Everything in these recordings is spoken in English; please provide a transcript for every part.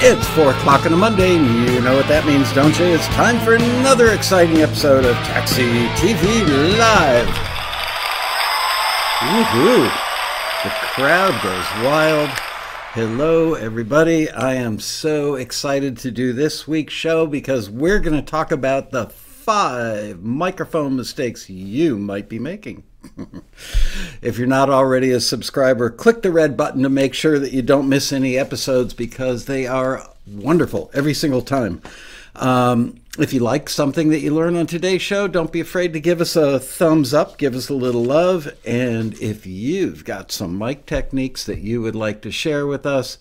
It's 4 o'clock on a Monday, and you know what that means, don't you? It's time for another exciting episode of Taxi TV Live. Woohoo! The crowd goes wild. Hello, everybody. I am so excited to do this week's show because we're going to talk about the five microphone mistakes you might be making. if you're not already a subscriber, click the red button to make sure that you don't miss any episodes because they are wonderful every single time. Um, if you like something that you learn on today's show, don't be afraid to give us a thumbs up, give us a little love. And if you've got some mic techniques that you would like to share with us,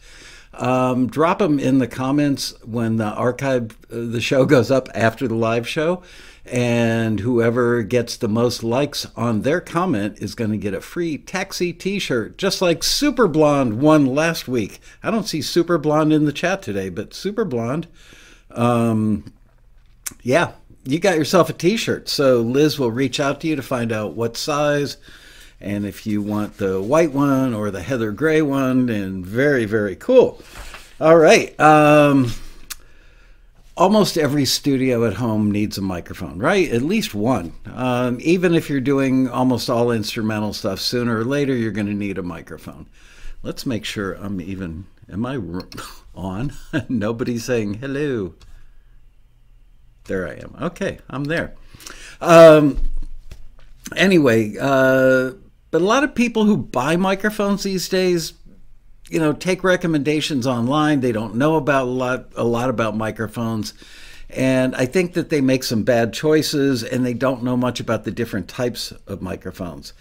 um, drop them in the comments when the archive, uh, the show goes up after the live show and whoever gets the most likes on their comment is going to get a free taxi t-shirt just like super blonde won last week. I don't see super blonde in the chat today but super blonde um, yeah you got yourself a t-shirt. So liz will reach out to you to find out what size and if you want the white one or the heather gray one and very very cool. All right um, almost every studio at home needs a microphone, right? At least one. Um, even if you're doing almost all instrumental stuff, sooner or later you're going to need a microphone. Let's make sure I'm even. Am I on? Nobody's saying hello. There I am. Okay, I'm there. Um, anyway, uh, but a lot of people who buy microphones these days you know take recommendations online. They don't know about a lot a lot about microphones. And i think that they make some bad choices and they don't know much about the different types of microphones.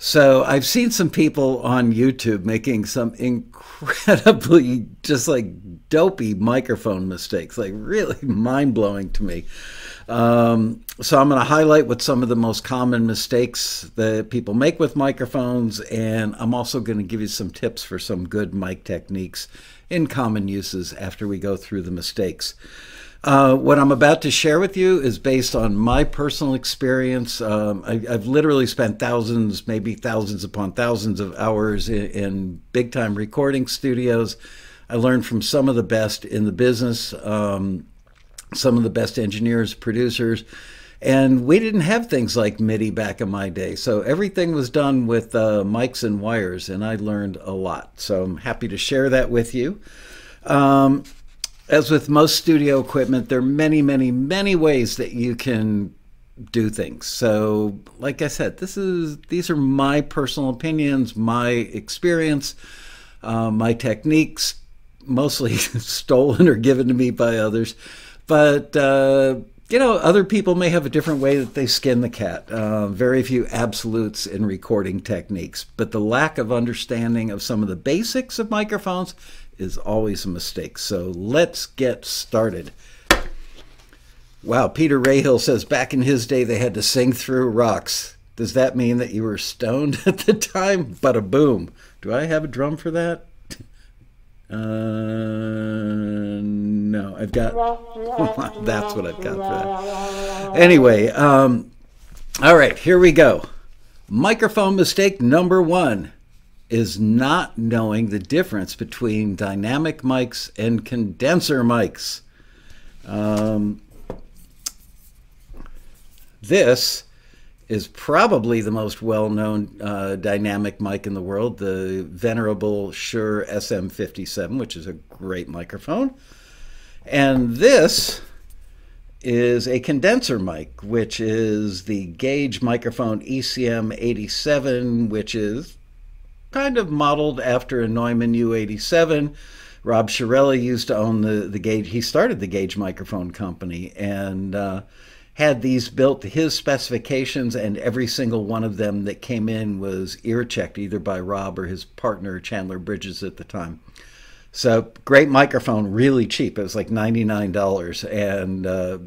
So i've seen some people on youtube making some incredibly just like dopey microphone mistakes like really mind-blowing to me um, so I'm going to highlight what some of the most common mistakes that people make with microphones, and I'm also going to give you some tips for some good mic techniques in common uses after we go through the mistakes. Uh, what I'm about to share with you is based on my personal experience. Um, I, have literally spent thousands, maybe thousands upon thousands of hours in, in big time recording studios. I learned from some of the best in the business. Um, some of the best engineers, producers. And we didn't have things like MIDI back in my day. So everything was done with uh, mics and wires, and I learned a lot. So I'm happy to share that with you. Um, as with most studio equipment, there are many, many, many ways that you can do things. So, like I said, this is these are my personal opinions, my experience, uh, my techniques, mostly stolen or given to me by others. But uh, you know, other people may have a different way that they skin the cat. Uh, very few absolutes in recording techniques, but the lack of understanding of some of the basics of microphones is always a mistake. So let's get started. Wow, Peter Rahill says back in his day they had to sing through rocks. Does that mean that you were stoned at the time? But a boom. Do I have a drum for that? Uh, no, I've got. that's what I've got for that. Anyway, um, all right, here we go. Microphone mistake number one is not knowing the difference between dynamic mics and condenser mics. Um, this is probably the most well known uh, dynamic mic in the world, the venerable Shure SM57, which is a great microphone. And this is a condenser mic, which is the Gauge microphone ECM 87, which is kind of modeled after a Neumann U87. Rob Chiarelli used to own the, the Gauge, he started the Gauge microphone company. And uh, had these built to his specifications, and every single one of them that came in was ear checked either by Rob or his partner, Chandler Bridges, at the time. So, great microphone, really cheap. It was like $99. And uh,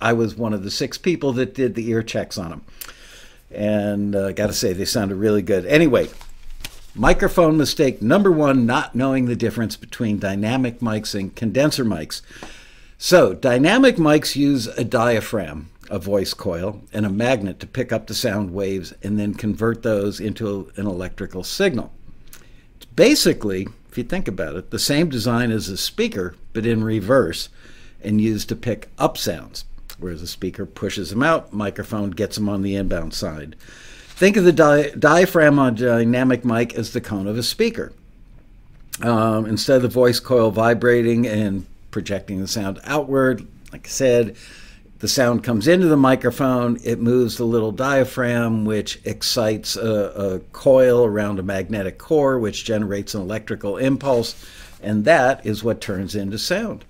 I was one of the six people that did the ear checks on them. And uh, got to say, they sounded really good. Anyway, microphone mistake number one not knowing the difference between dynamic mics and condenser mics. So, dynamic mics use a diaphragm a voice coil, and a magnet to pick up the sound waves and then convert those into an electrical signal. It's basically if you think about it, the same design as a speaker, but in reverse and used to pick up sounds, whereas a speaker pushes them out, microphone gets them on the inbound side. Think of the di- diaphragm on a dynamic mic as the cone of a speaker. Um, instead of the voice coil vibrating and projecting the sound outward, like I said, the sound comes into the microphone, it moves the little diaphragm, which excites a, a, coil around a magnetic core, which generates an electrical impulse, and that is what turns into sound.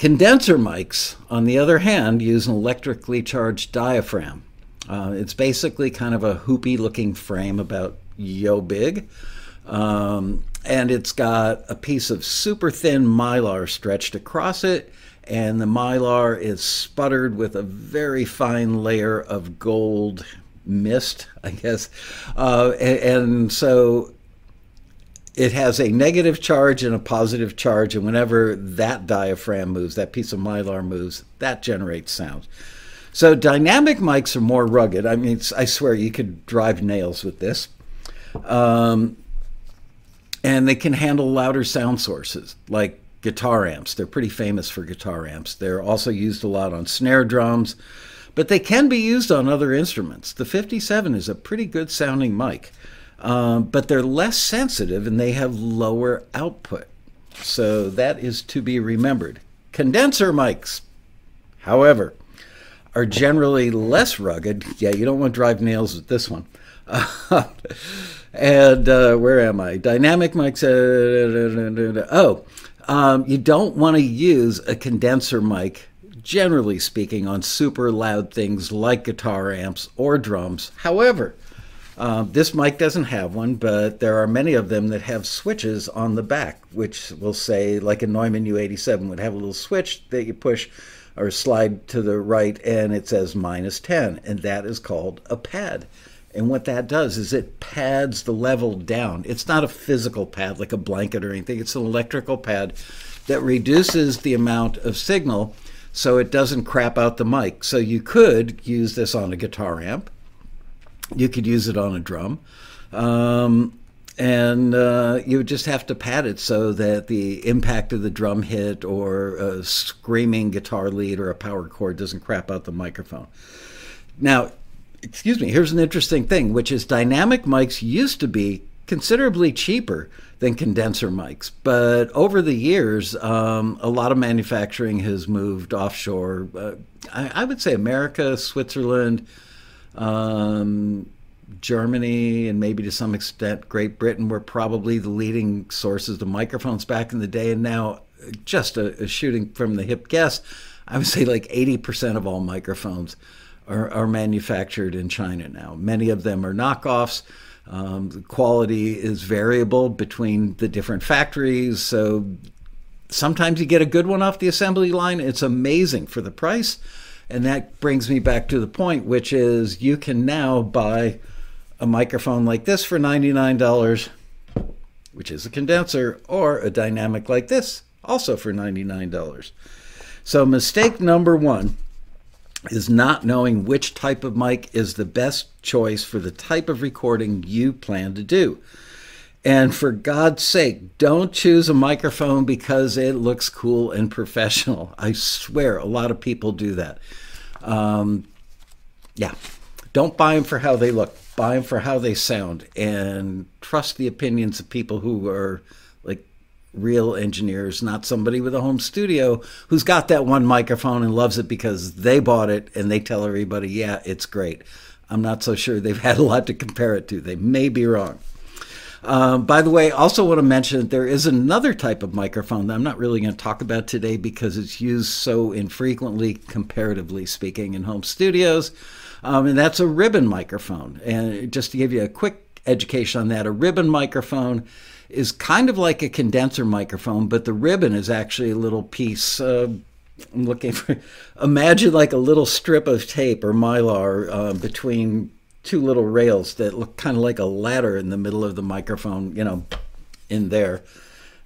Condenser mics, on the other hand, use an electrically charged diaphragm. Uh, it's basically kind of a hoopy looking frame about yo big. Um, and it's got a piece of super thin mylar stretched across it and the mylar is sputtered with a very fine layer of gold mist, I guess. Uh, and, and, so it has a negative charge and a positive charge, and whenever that diaphragm moves, that piece of mylar moves, that generates sound. So dynamic mics are more rugged. I mean, I swear you could drive nails with this. Um, and they can handle louder sound sources like guitar amps. They're pretty famous for guitar amps. They're also used a lot on snare drums, but they can be used on other instruments. The 57 is a pretty good sounding mic um, but they're less sensitive and they have lower output. So that is to be remembered. Condenser mics, however, are generally less rugged. Yeah, you don't want to drive nails with this one. and uh, where am I? Dynamic mics. Uh, oh, um, you don't want to use a condenser mic, generally speaking, on super loud things like guitar amps or drums. However, uh, this mic doesn't have one, but there are many of them that have switches on the back, which will say, like a Neumann U87 would have a little switch that you push or slide to the right, and it says minus 10, and that is called a pad. And what that does is it pads the level down. It's not a physical pad like a blanket or anything, it's an electrical pad that reduces the amount of signal so it doesn't crap out the mic. So you could use this on a guitar amp you could use it on a drum. Um, and uh, you just have to pad it so that the impact of the drum hit or a screaming guitar lead or a power chord doesn't crap out the microphone. Now, excuse me, here's an interesting thing, which is dynamic mics used to be considerably cheaper than condenser mics. But over the years, um, a lot of manufacturing has moved offshore. Uh, I, I, would say America, Switzerland, um, Germany and maybe to some extent Great Britain were probably the leading sources of microphones back in the day. And now, just a, a shooting from the hip guess, I would say like 80% of all microphones are, are manufactured in China now. Many of them are knockoffs. Um, the quality is variable between the different factories. So sometimes you get a good one off the assembly line. It's amazing for the price. And that brings me back to the point, which is you can now buy a microphone like this for $99, which is a condenser, or a dynamic like this, also for $99. So, mistake number one is not knowing which type of mic is the best choice for the type of recording you plan to do. And for God's sake, don't choose a microphone because it looks cool and professional. I swear a lot of people do that. Um, yeah, don't buy them for how they look, buy them for how they sound, and trust the opinions of people who are real engineers, not somebody with a home studio who's got that one microphone and loves it because they bought it and they tell everybody, yeah, it's great. I'm not so sure they've had a lot to compare it to. They may be wrong. Um, by the way, also want to mention that there is another type of microphone that I'm not really going to talk about today because it's used so infrequently, comparatively speaking, in home studios. Um, and that's a ribbon microphone. And just to give you a quick education on that, a ribbon microphone is kind of like a condenser microphone, but the ribbon is actually a little piece. Uh, I'm looking for. Imagine like a little strip of tape or mylar uh, between two little rails that look kind of like a ladder in the middle of the microphone, you know, in there.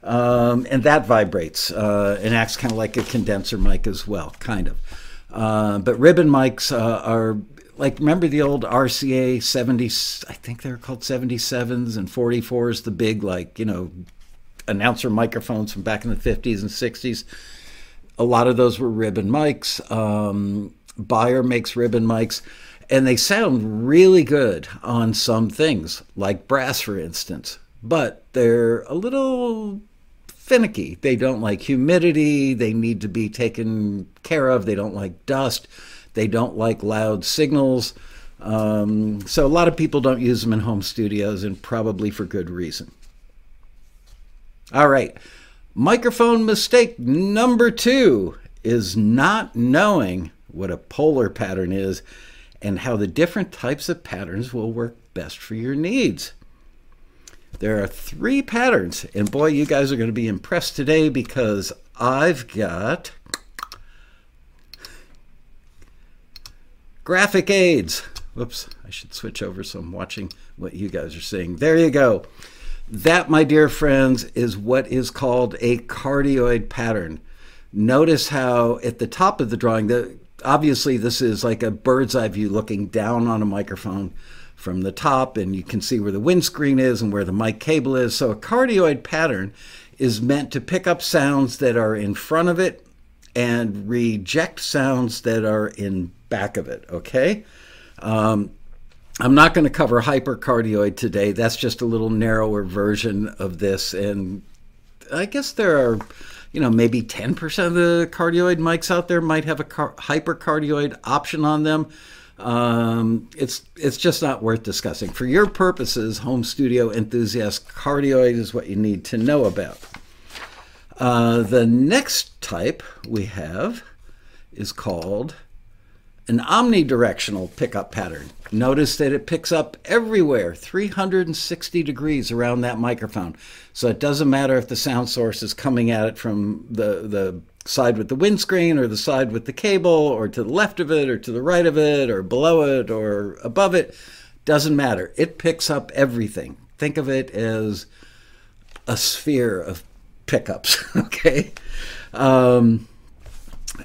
Um, and that vibrates uh, and acts kind of like a condenser mic as well, kind of. Uh, but ribbon mics uh, are like, remember the old RCA 70, I think they're called 77s and 44s, the big, like, you know, announcer microphones from back in the 50s and 60s. A lot of those were ribbon mics. Um, Beyer makes ribbon mics, and they sound really good on some things, like brass, for instance, but they're a little finicky. They don't like humidity, they need to be taken care of, they don't like dust, they don't like loud signals. Um, so a lot of people don't use them in home studios, and probably for good reason. All right. Microphone mistake number two is not knowing what a polar pattern is and how the different types of patterns will work best for your needs. There are three patterns, and boy, you guys are going to be impressed today because I've got graphic aids. Whoops, I should switch over so I'm watching what you guys are seeing. There you go. That, my dear friends, is what is called a cardioid pattern. Notice how at the top of the drawing, the, obviously this is like a bird's eye view looking down on a microphone from the top, and you can see where the windscreen is and where the mic cable is. So a cardioid pattern is meant to pick up sounds that are in front of it and reject sounds that are in back of it, okay? Um, I'm not going to cover hypercardioid today. That's just a little narrower version of this. And I guess there are, you know, maybe 10% of the cardioid mics out there might have a car- hypercardioid option on them. Um, it's it's just not worth discussing. For your purposes, home studio enthusiast, cardioid is what you need to know about. Uh, the next type we have is called an omnidirectional pickup pattern. Notice that it picks up everywhere, 360 degrees around that microphone. So it doesn't matter if the sound source is coming at it from the, the side with the windscreen or the side with the cable or to the left of it or to the right of it or below it or above it. Doesn't matter. It picks up everything. Think of it as a sphere of pickups, okay? Um,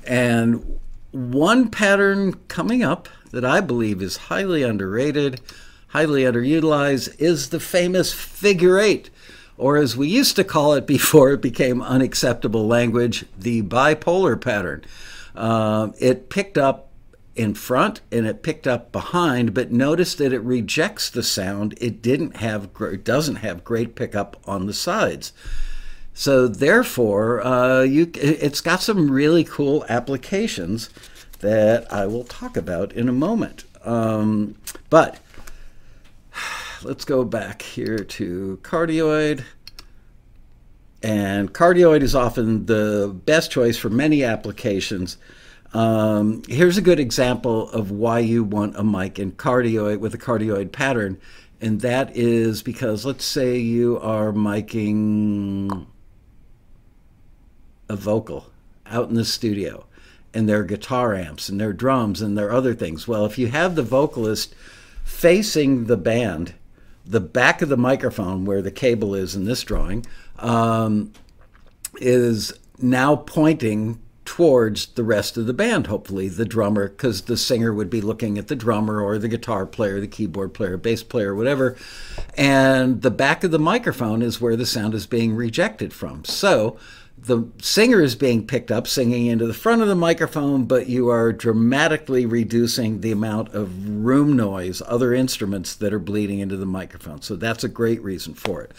and one pattern coming up that I believe is highly underrated, highly underutilized, is the famous figure eight, or as we used to call it before it became unacceptable language, the bipolar pattern. Uh, it picked up in front and it picked up behind, but notice that it rejects the sound. It didn't have, it doesn't have great pickup on the sides. So therefore, uh, you, it's got some really cool applications that I will talk about in a moment. Um, but let's go back here to cardioid. And cardioid is often the best choice for many applications. Um, here's a good example of why you want a mic in cardioid with a cardioid pattern, and that is because let's say you are miking a vocal out in the studio and their guitar amps and their drums and their other things. Well, if you have the vocalist facing the band, the back of the microphone where the cable is in this drawing um, is now pointing towards the rest of the band, hopefully, the drummer, because the singer would be looking at the drummer or the guitar player, the keyboard player, bass player, whatever. And the back of the microphone is where the sound is being rejected from. So the singer is being picked up singing into the front of the microphone, but you are dramatically reducing the amount of room noise, other instruments that are bleeding into the microphone. So that's a great reason for it.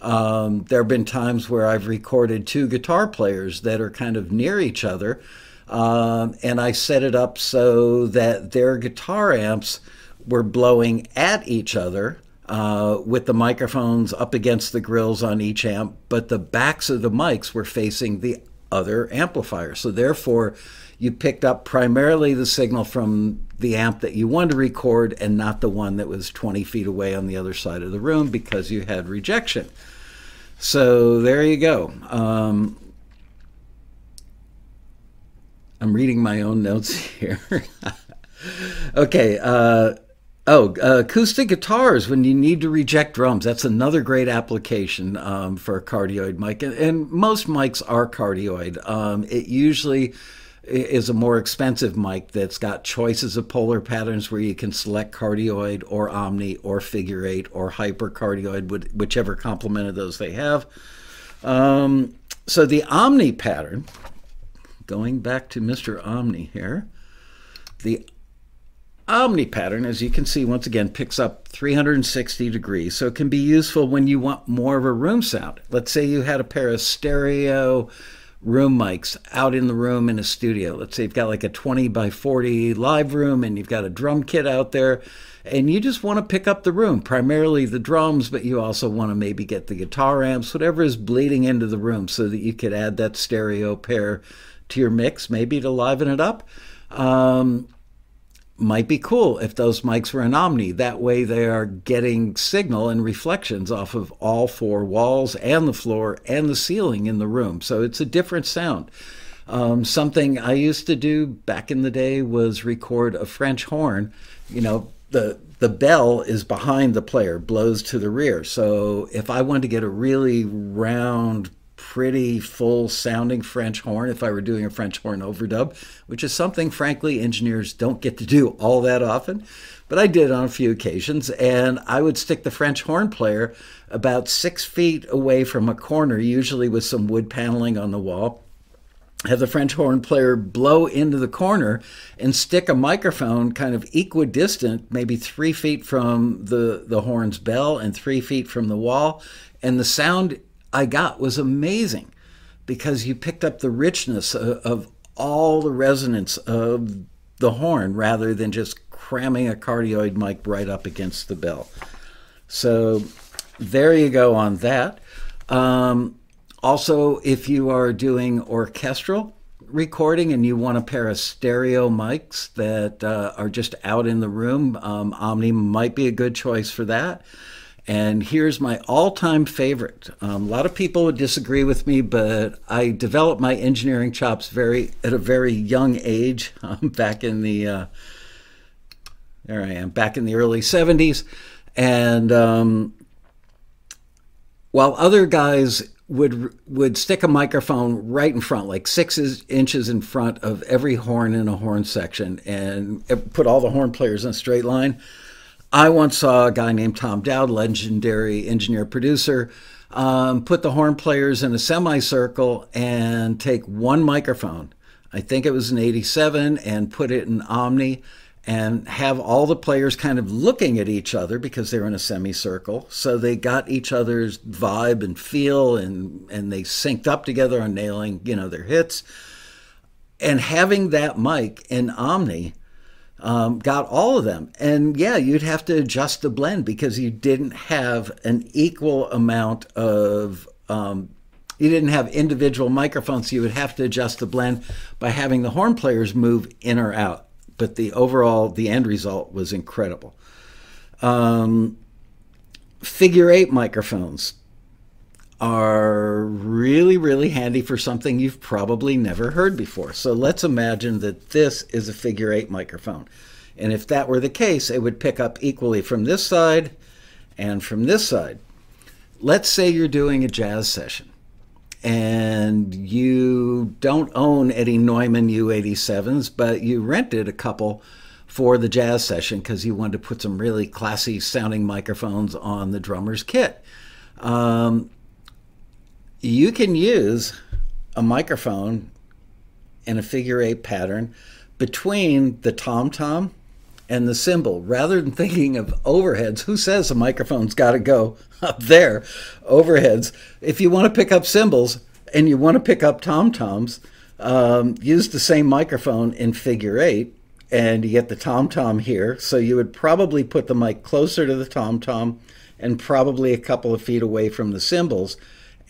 Um, there have been times where I've recorded two guitar players that are kind of near each other, um, and I set it up so that their guitar amps were blowing at each other uh, with the microphones up against the grills on each amp, but the backs of the mics were facing the other amplifier. So therefore, you picked up primarily the signal from the amp that you wanted to record and not the one that was 20 feet away on the other side of the room because you had rejection. So there you go. Um, I'm reading my own notes here. okay. Uh, Oh, uh, acoustic guitars when you need to reject drums. That's another great application um, for a cardioid mic. And, and most mics are cardioid. Um, it usually is a more expensive mic that's got choices of polar patterns where you can select cardioid or omni or figure eight or hypercardioid, whichever complement of those they have. Um, so the Omni pattern, going back to Mr. Omni here, the Omni pattern, as you can see, once again, picks up 360 degrees. So it can be useful when you want more of a room sound. Let's say you had a pair of stereo room mics out in the room in a studio. Let's say you've got like a 20 by 40 live room and you've got a drum kit out there and you just want to pick up the room, primarily the drums, but you also want to maybe get the guitar amps, whatever is bleeding into the room so that you could add that stereo pair to your mix, maybe to liven it up. Um, might be cool if those mics were an Omni. That way they are getting signal and reflections off of all four walls and the floor and the ceiling in the room. So it's a different sound. Um, something I used to do back in the day was record a French horn. You know, the the bell is behind the player, blows to the rear. So if I wanted to get a really round pretty full sounding French horn if I were doing a French horn overdub, which is something, frankly, engineers don't get to do all that often. But I did on a few occasions, and I would stick the French horn player about six feet away from a corner, usually with some wood paneling on the wall. Have the French horn player blow into the corner and stick a microphone kind of equidistant, maybe three feet from the, the horn's bell and three feet from the wall. And the sound I got was amazing because you picked up the richness of, of all the resonance of the horn rather than just cramming a cardioid mic right up against the bell. So there you go on that. Um, also, if you are doing orchestral recording and you want a pair of stereo mics that uh, are just out in the room, um, Omni might be a good choice for that. And here's my all time favorite. Um, a lot of people would disagree with me, but I developed my engineering chops very at a very young age, um, back in the, uh, there I am, back in the early 70s. And um, while other guys would would stick a microphone right in front, like six inches in front of every horn in a horn section, and put all the horn players in a straight line. I once saw a guy named Tom Dowd, legendary engineer producer, um, put the horn players in a semicircle and take one microphone. I think it was an 87 and put it in Omni and have all the players kind of looking at each other because they're in a semicircle. So they got each other's vibe and feel and, and they synced up together on nailing, you know, their hits. And having that mic in Omni um, got all of them. And yeah, you'd have to adjust the blend because you didn't have an equal amount of. Um, you didn't have individual microphones, so you would have to adjust the blend by having the horn players move in or out. But the overall, the end result was incredible. Um, figure eight microphones are really, really handy for something you've probably never heard before. So let's imagine that this is a figure eight microphone. And if that were the case, it would pick up equally from this side and from this side. Let's say you're doing a jazz session and you don't own any Neumann U87s, but you rented a couple for the jazz session because you wanted to put some really classy sounding microphones on the drummer's kit. Um, you can use a microphone in a figure eight pattern between the tom tom and the cymbal rather than thinking of overheads. Who says a microphone's got to go up there? Overheads. If you want to pick up cymbals and you want to pick up tom toms, um, use the same microphone in figure eight and you get the tom tom here. So you would probably put the mic closer to the tom tom and probably a couple of feet away from the cymbals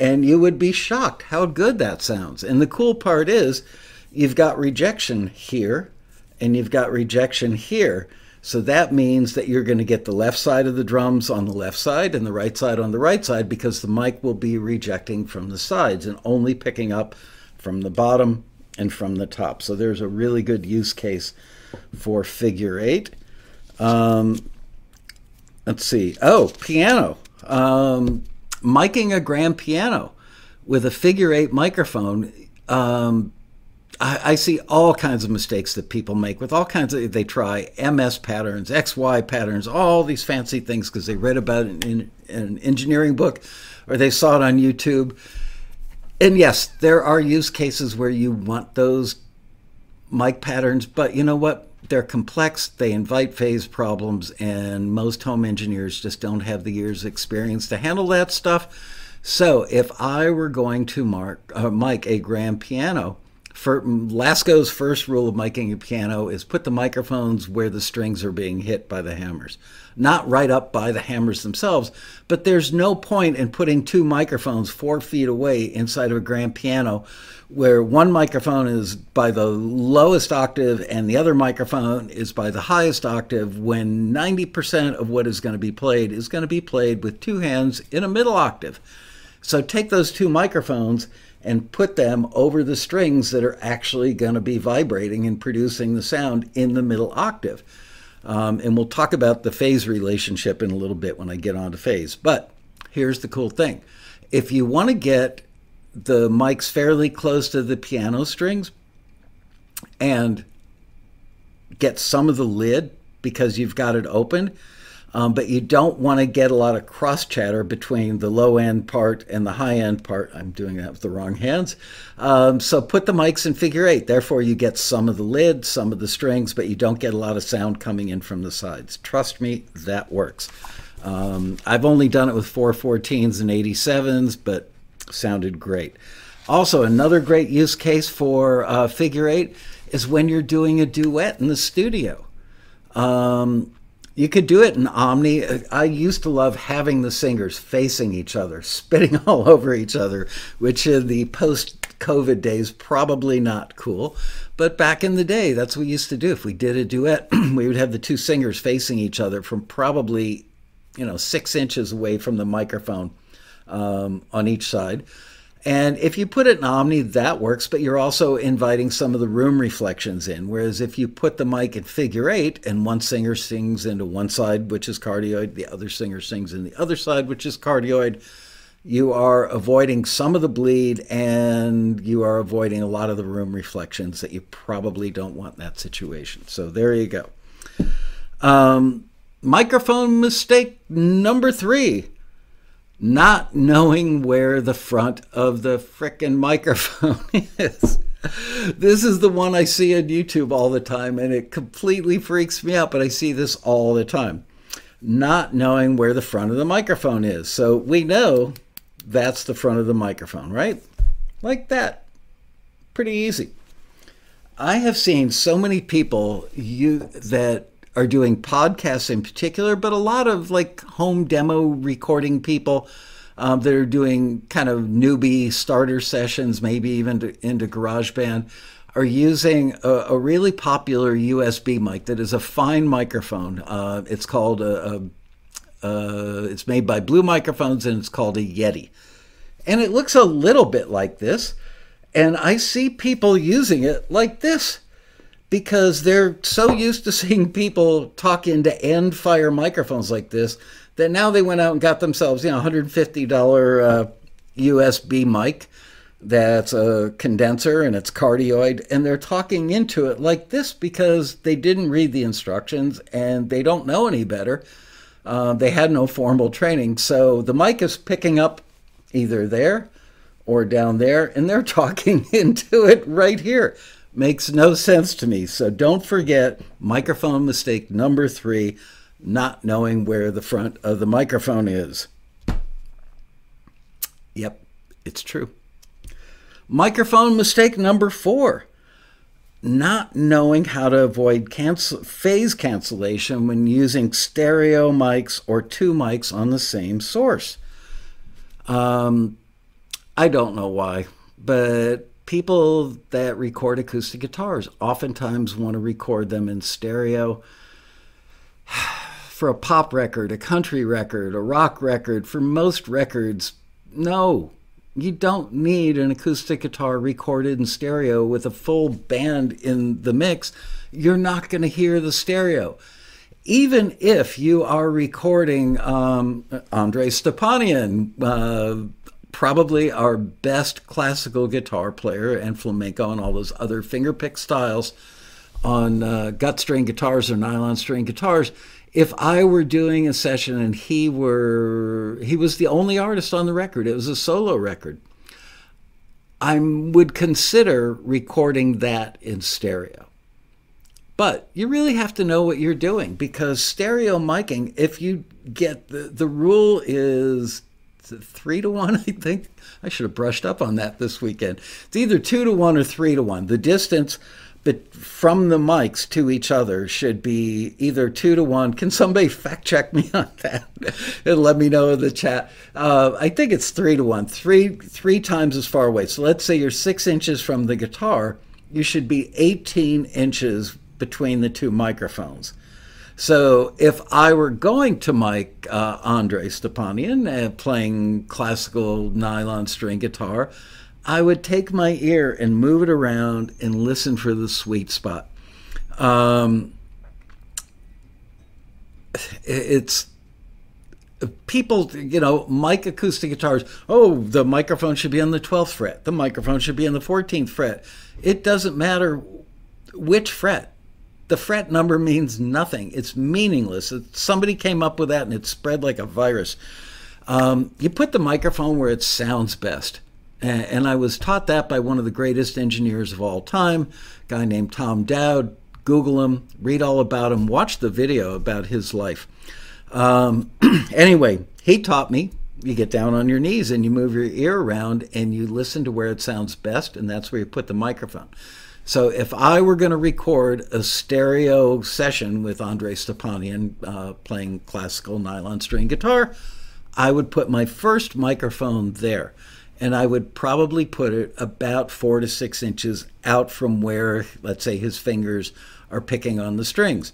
and you would be shocked how good that sounds. And the cool part is you've got rejection here and you've got rejection here. So that means that you're going to get the left side of the drums on the left side and the right side on the right side because the mic will be rejecting from the sides and only picking up from the bottom and from the top. So there's a really good use case for figure eight. Um, let's see. Oh, piano. Um, miking a grand piano with a figure eight microphone, um, I, see all kinds of mistakes that people make with all kinds of, they try MS patterns, XY patterns, all these fancy things because they read about it in, in, an engineering book or they saw it on YouTube. and yes, there are use cases where you want those mic patterns, but you know what? They're complex, they invite phase problems, and most home engineers just don't have the years' experience to handle that stuff. So if I were going to mark, uh, mic a grand piano, for Laskow's first rule of miking a piano is put the microphones where the strings are being hit by the hammers, not right up by the hammers themselves. But there's no point in putting two microphones four feet away inside of a grand piano where one microphone is by the lowest octave and the other microphone is by the highest octave when 90% of what is going to be played is going to be played with two hands in a middle octave. So take those two microphones and put them over the strings that are actually going to be vibrating and producing the sound in the middle octave. Um, and we'll talk about the phase relationship in a little bit when I get on to phase. But here's the cool thing if you want to get the mics fairly close to the piano strings and get some of the lid because you've got it open, um, but you don't want to get a lot of cross chatter between the low end part and the high end part. I'm doing that with the wrong hands. Um, so put the mics in figure eight. Therefore, you get some of the lid, some of the strings, but you don't get a lot of sound coming in from the sides. Trust me, that works. Um, I've only done it with 414s and 87s, but sounded great. Also, another great use case for uh, figure eight is when you're doing a duet in the studio. Um, you could do it in Omni. I used to love having the singers facing each other, spitting all over each other, which in the post COVID days probably not cool. But back in the day, that's what we used to do. If we did a duet, we would have the two singers facing each other from probably, you know, six inches away from the microphone um, on each side. And if you put it in Omni, that works, but you're also inviting some of the room reflections in. Whereas if you put the mic in figure eight and one singer sings into one side, which is cardioid, the other singer sings in the other side, which is cardioid, you are avoiding some of the bleed and you are avoiding a lot of the room reflections that you probably don't want in that situation. So there you go. Um, microphone mistake number three not knowing where the front of the frickin' microphone is. This is the one I see on YouTube all the time, and it completely freaks me out, but I see this all the time. Not knowing where the front of the microphone is. So we know that's the front of the microphone, right? Like that. Pretty easy. I have seen so many people you that are doing podcasts in particular, but a lot of like home demo recording people um, that are doing kind of newbie starter sessions, maybe even to, into GarageBand, are using a, a, really popular USB mic that is a fine microphone. Uh, it's called a, a uh, it's made by Blue Microphones and it's called a Yeti. And it looks a little bit like this. And I see people using it like this because they're so used to seeing people talk into end fire microphones like this that now they went out and got themselves, you know, $150 uh, USB mic that's a condenser and it's cardioid, and they're talking into it like this because they didn't read the instructions and they don't know any better. Uh, they had no formal training, so the mic is picking up either there or down there, and they're talking into it right here makes no sense to me. So don't forget microphone mistake number three not knowing where the front of the microphone is. Yep, it's true. Microphone mistake number four not knowing how to avoid cancel, phase cancellation when using stereo mics or two mics on the same source. Um, I don't know why, but people that record acoustic guitars oftentimes want to record them in stereo. For a pop record, a country record, a rock record, for most records, no, you don't need an acoustic guitar recorded in stereo with a full band in the mix. You're not going to hear the stereo. Even if you are recording um, Andre Stepanian, uh, probably our best classical guitar player and flamenco and all those other fingerpick styles on uh, gut string guitars or nylon string guitars. If I were doing a session and he were he was the only artist on the record, it was a solo record. I would consider recording that in stereo. But you really have to know what you're doing because stereo miking, if you get the, the rule is three to one, I think. I should have brushed up on that this weekend. It's either two to one or three to one. The distance but from the mics to each other should be either two to one. Can somebody fact check me on that and let me know in the chat? Uh, I think it's three to one, three three times as far away. So let's say you're six inches from the guitar, you should be 18 inches between the two microphones. So if I were going to Mike uh, Andre Stepanian uh, playing classical nylon string guitar, I would take my ear and move it around and listen for the sweet spot. Um, it's people, you know, mic acoustic guitars. Oh, the microphone should be on the 12th fret. The microphone should be on the 14th fret. It doesn't matter which fret. The fret number means nothing. It's meaningless. somebody came up with that and it spread like a virus. Um, you put the microphone where it sounds best. And I was taught that by one of the greatest engineers of all time, a guy named Tom Dowd. Google him, read all about him, watch the video about his life. Um, anyway, he taught me you get down on your knees and you move your ear around and you listen to where it sounds best, and that's where you put the microphone. So if I were going to record a stereo session with Andre Stepanian uh, playing classical nylon string guitar, I would put my first microphone there and I would probably put it about four to six inches out from where, let's say, his fingers are picking on the strings.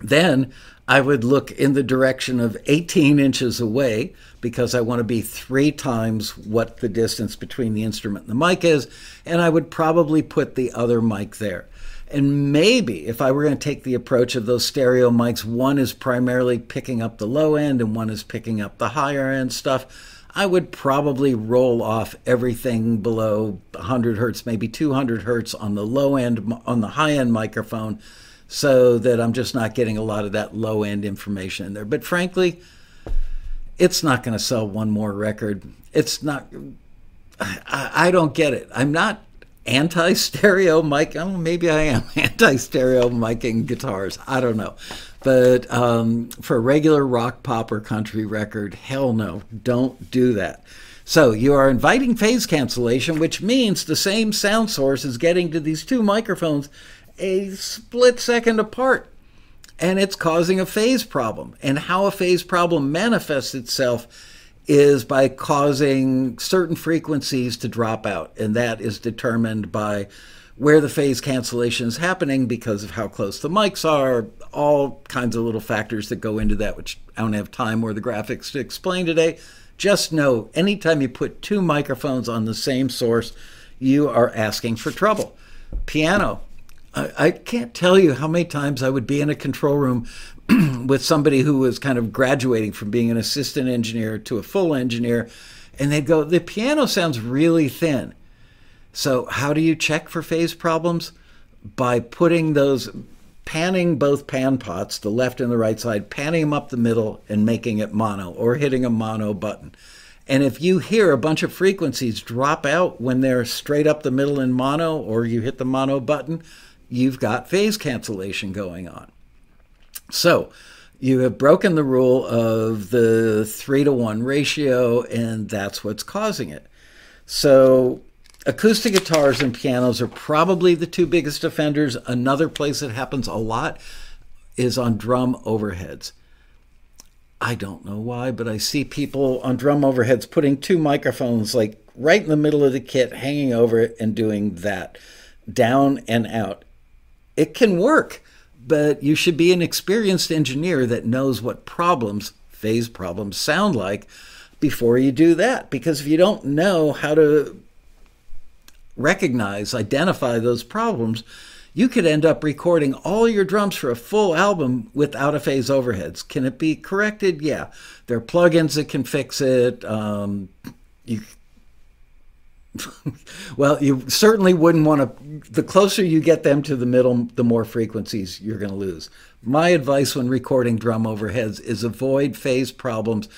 Then I would look in the direction of 18 inches away because I want to be three times what the distance between the instrument and the mic is, and I would probably put the other mic there. And maybe if I were going to take the approach of those stereo mics, one is primarily picking up the low end and one is picking up the higher end stuff I would probably roll off everything below 100 hertz, maybe 200 hertz on the low end, on the high end microphone, so that I'm just not getting a lot of that low end information in there. But frankly, it's not going to sell one more record. It's not, I, I don't get it. I'm not anti stereo mic. Oh, maybe I am anti stereo miking guitars. I don't know. But um, for a regular rock, pop, or country record, hell no, don't do that. So you are inviting phase cancellation, which means the same sound source is getting to these two microphones a split second apart. And it's causing a phase problem. And how a phase problem manifests itself is by causing certain frequencies to drop out. And that is determined by where the phase cancellation is happening because of how close the mics are, all kinds of little factors that go into that, which I don't have time or the graphics to explain today. Just know anytime you put two microphones on the same source, you are asking for trouble. Piano. I, I can't tell you how many times I would be in a control room with somebody who was kind of graduating from being an assistant engineer to a full engineer, and they'd go, The piano sounds really thin. So, how do you check for phase problems? By putting those, panning both pan pots, the left and the right side, panning them up the middle and making it mono or hitting a mono button. And if you hear a bunch of frequencies drop out when they're straight up the middle in mono or you hit the mono button, you've got phase cancellation going on. So, you have broken the rule of the three to one ratio, and that's what's causing it. So, acoustic guitars and pianos are probably the two biggest offenders. Another place that happens a lot is on drum overheads. I don't know why, but I see people on drum overheads putting two microphones like right in the middle of the kit, hanging over it, and doing that down and out. It can work, but you should be an experienced engineer that knows what problems, phase problems, sound like before you do that. Because if you don't know how to recognize, identify those problems, you could end up recording all your drums for a full album without a phase overheads. Can it be corrected? Yeah. There are plugins that can fix it. Um, you, well, you certainly wouldn't want to. The closer you get them to the middle, the more frequencies you're going to lose. My advice when recording drum overheads is avoid phase problems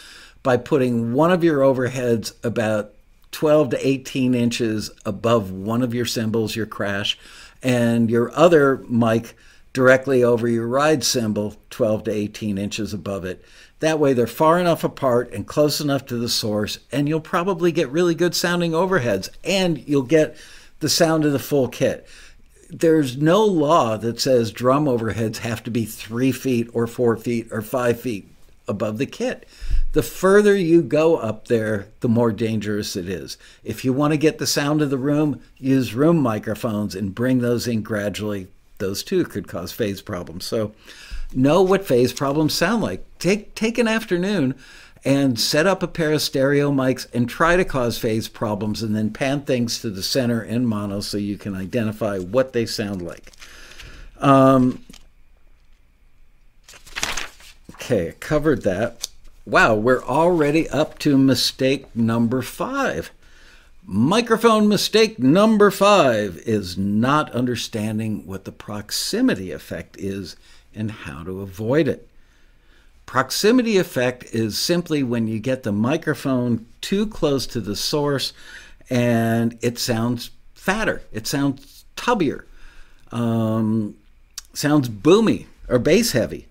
by putting one of your overheads about 12 to 18 inches above one of your cymbals, your crash, and your other mic directly over your ride cymbal, 12 to 18 inches above it. That way, they're far enough apart and close enough to the source, and you'll probably get really good sounding overheads, and you'll get the sound of the full kit. There's no law that says drum overheads have to be three feet or four feet or five feet above the kit. The further you go up there, the more dangerous it is. If you want to get the sound of the room, use room microphones and bring those in gradually. Those too could cause phase problems. So, know what phase problems sound like. Take take an afternoon and set up a pair of stereo mics and try to cause phase problems and then pan things to the center in mono so you can identify what they sound like. Um, okay, covered that. Wow, we're already up to mistake number five. Microphone mistake number five is not understanding what the proximity effect is and how to avoid it. Proximity effect is simply when you get the microphone too close to the source and it sounds fatter, it sounds tubbier, um, sounds boomy or bass heavy.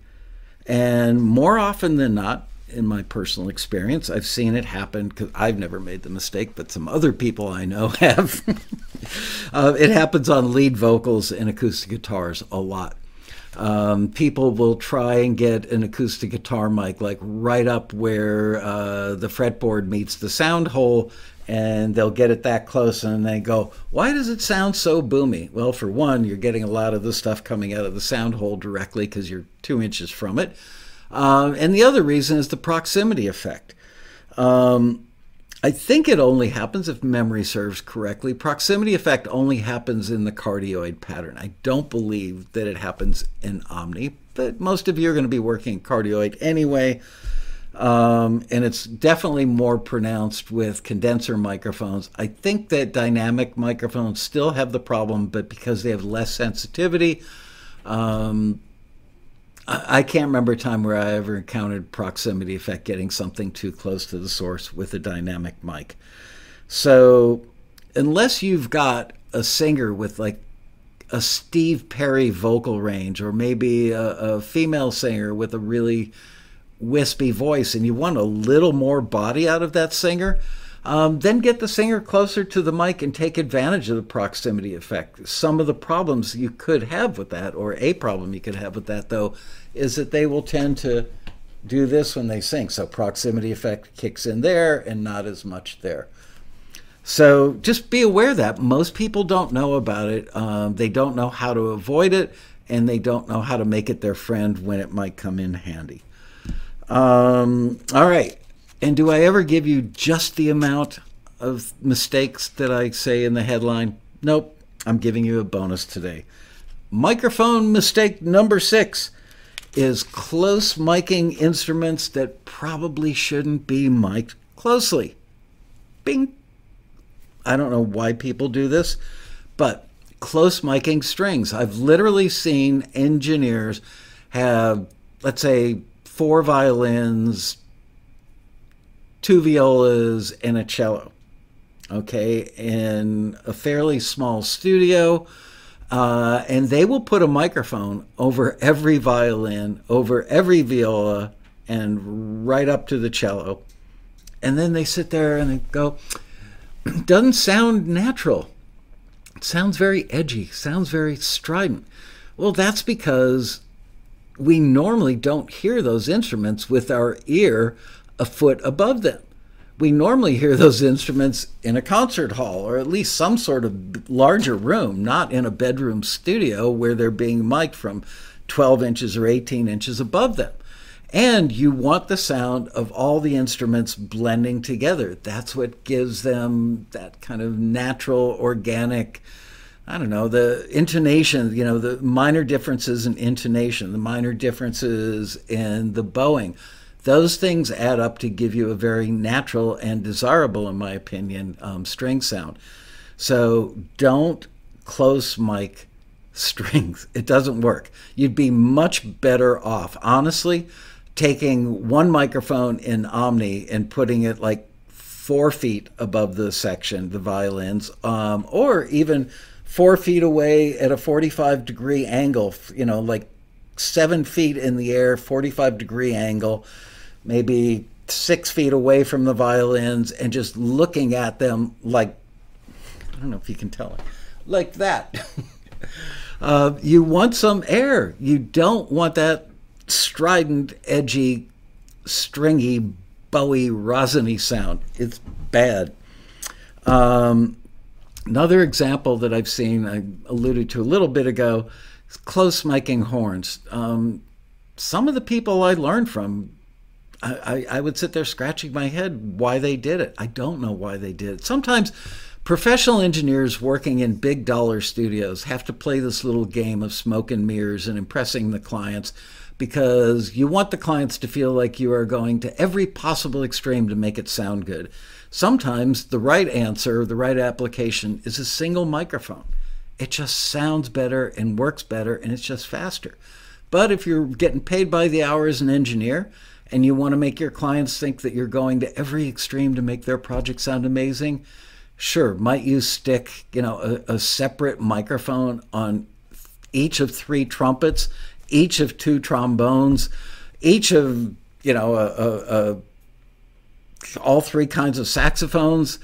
And more often than not, in my personal experience, I've seen it happen because I've never made the mistake, but some other people I know have. uh, it happens on lead vocals and acoustic guitars a lot. Um, people will try and get an acoustic guitar mic like right up where uh, the fretboard meets the sound hole, and they'll get it that close and they go, Why does it sound so boomy? Well, for one, you're getting a lot of the stuff coming out of the sound hole directly because you're two inches from it. Um, and the other reason is the proximity effect. Um, I think it only happens if memory serves correctly. Proximity effect only happens in the cardioid pattern. I don't believe that it happens in Omni, but most of you are going to be working cardioid anyway. Um, and it's definitely more pronounced with condenser microphones. I think that dynamic microphones still have the problem, but because they have less sensitivity, um, I can't remember a time where I ever encountered proximity effect getting something too close to the source with a dynamic mic. So, unless you've got a singer with like a Steve Perry vocal range, or maybe a, a female singer with a really wispy voice, and you want a little more body out of that singer, um, then get the singer closer to the mic and take advantage of the proximity effect. Some of the problems you could have with that, or a problem you could have with that, though, is that they will tend to do this when they sing. So proximity effect kicks in there and not as much there. So just be aware that most people don't know about it. Um, they don't know how to avoid it, and they don't know how to make it their friend when it might come in handy. Um, all right. And do I ever give you just the amount of mistakes that I say in the headline? Nope. I'm giving you a bonus today. Microphone mistake number six is close miking instruments that probably shouldn't be mic'd closely. Bing. I don't know why people do this, but close miking strings. I've literally seen engineers have, let's say, four violins, two violas, and a cello. Okay, in a fairly small studio. Uh, and they will put a microphone over every violin, over every viola, and right up to the cello. And then they sit there and they go, doesn't sound natural. It sounds very edgy, sounds very strident. Well, that's because we normally don't hear those instruments with our ear a foot above them. We normally hear those instruments in a concert hall or at least some sort of larger room, not in a bedroom studio where they're being mic'd from 12 inches or 18 inches above them. And you want the sound of all the instruments blending together. That's what gives them that kind of natural, organic, I don't know, the intonation, you know, the minor differences in intonation, the minor differences in the bowing. Those things add up to give you a very natural and desirable, in my opinion, um, string sound. So don't close mic strings. It doesn't work. You'd be much better off, honestly, taking one microphone in Omni and putting it like four feet above the section, the violins, um, or even four feet away at a 45 degree angle, you know, like seven feet in the air, 45 degree angle, maybe six feet away from the violins, and just looking at them like, I don't know if you can tell it, like that. uh, you want some air. You don't want that strident, edgy, stringy, bowie, rosiny sound. It's bad. Um, another example that I've seen, I alluded to a little bit ago, is close miking horns. Um, some of the people I learned from, I, I, would sit there scratching my head why they did it. I don't know why they did it. Sometimes professional engineers working in big dollar studios have to play this little game of smoke and mirrors and impressing the clients because you want the clients to feel like you are going to every possible extreme to make it sound good. Sometimes the right answer, the right application is a single microphone. It just sounds better and works better and it's just faster. But if you're getting paid by the hour as an engineer and you want to make your clients think that you're going to every extreme to make their project sound amazing, sure, might you stick, you know, a, a separate microphone on each of three trumpets each of two trombones, each of you know a, a, all three kinds of saxophones.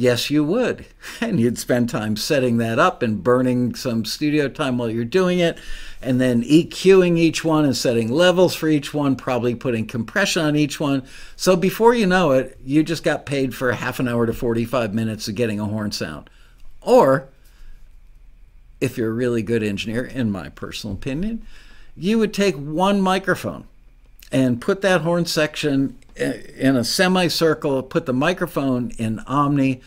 Yes, you would, and you'd spend time setting that up and burning some studio time while you're doing it, and then EQing each one and setting levels for each one, probably putting compression on each one. So before you know it, you just got paid for half an hour to 45 minutes of getting a horn sound. Or, if you're a really good engineer, in my personal opinion, you would take one microphone and put that horn section in a semicircle, put the microphone in Omni,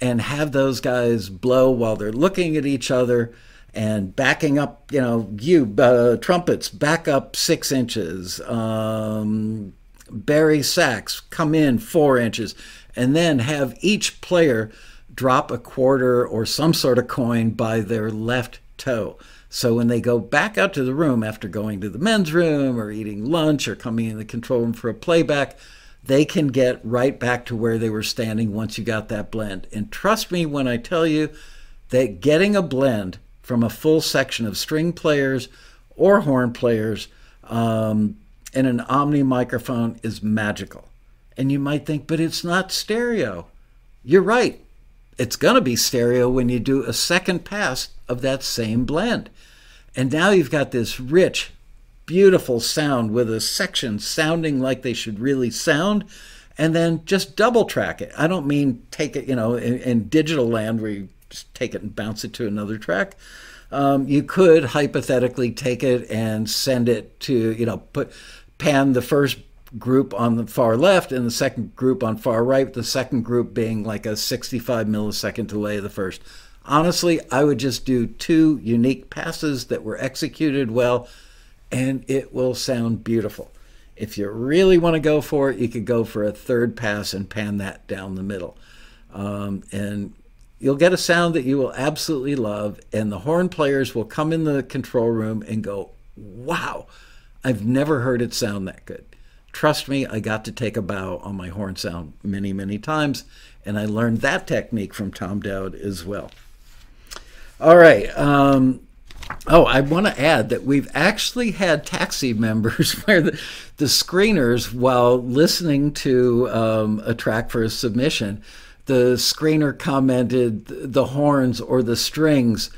and have those guys blow while they're looking at each other and backing up, you know, you uh, trumpets back up six inches, um, bari sax come in four inches, and then have each player drop a quarter or some sort of coin by their left toe. So when they go back out to the room after going to the men's room or eating lunch or coming in the control room for a playback, they can get right back to where they were standing once you got that blend. And trust me when I tell you that getting a blend from a full section of string players or horn players um, in an Omni microphone is magical. And you might think, but it's not stereo. You're right. It's going to be stereo when you do a second pass of that same blend. And now you've got this rich, beautiful sound with a section sounding like they should really sound, and then just double track it. I don't mean take it, you know, in, in digital land where you just take it and bounce it to another track. Um, you could hypothetically take it and send it to, you know, put pan the first group on the far left and the second group on far right, the second group being like a 65 millisecond delay of the first. Honestly, I would just do two unique passes that were executed well, and it will sound beautiful. If you really want to go for it, you could go for a third pass and pan that down the middle. Um, and you'll get a sound that you will absolutely love, and the horn players will come in the control room and go, Wow, I've never heard it sound that good. Trust me, I got to take a bow on my horn sound many, many times, and I learned that technique from Tom Dowd as well. All right. Um, oh, I want to add that we've actually had taxi members where the, the screeners, while listening to um, a track for a submission, the screener commented the horns or the strings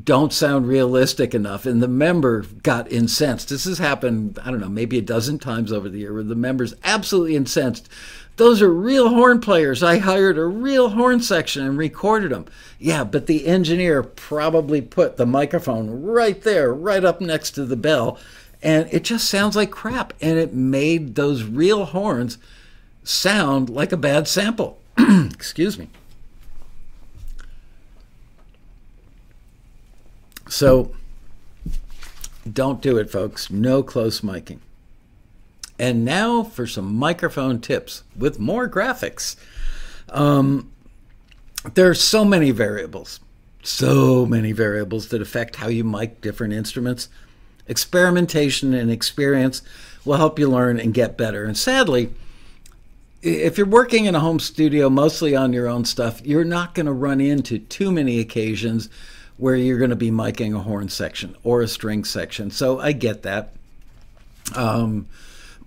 don't sound realistic enough. And the member got incensed. This has happened, I don't know, maybe a dozen times over the year where the member's absolutely incensed those are real horn players. I hired a real horn section and recorded them. Yeah, but the engineer probably put the microphone right there, right up next to the bell, and it just sounds like crap. And it made those real horns sound like a bad sample. Excuse me. So don't do it, folks. No close miking. And now for some microphone tips with more graphics. Um, there are so many variables, so many variables that affect how you mic different instruments. Experimentation and experience will help you learn and get better. And sadly, if you're working in a home studio mostly on your own stuff, you're not going to run into too many occasions where you're going to be miking a horn section or a string section. So I get that. Um,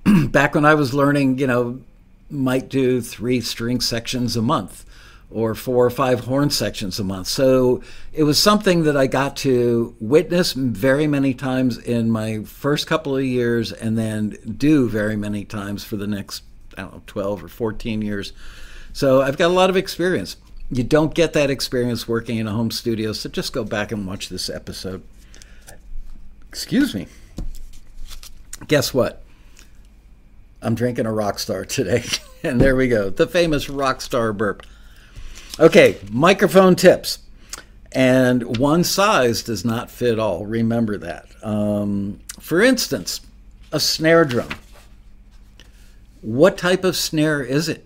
back when I was learning, you know, might do three string sections a month or four or five horn sections a month. So it was something that I got to witness very many times in my first couple of years and then do very many times for the next, I don't know, 12 or 14 years. So I've got a lot of experience. You don't get that experience working in a home studio, so just go back and watch this episode. Excuse me. Guess what? I'm drinking a rock star today. and there we go. The famous rock star burp. Okay, microphone tips. And one size does not fit all. Remember that. Um, for instance, a snare drum. What type of snare is it?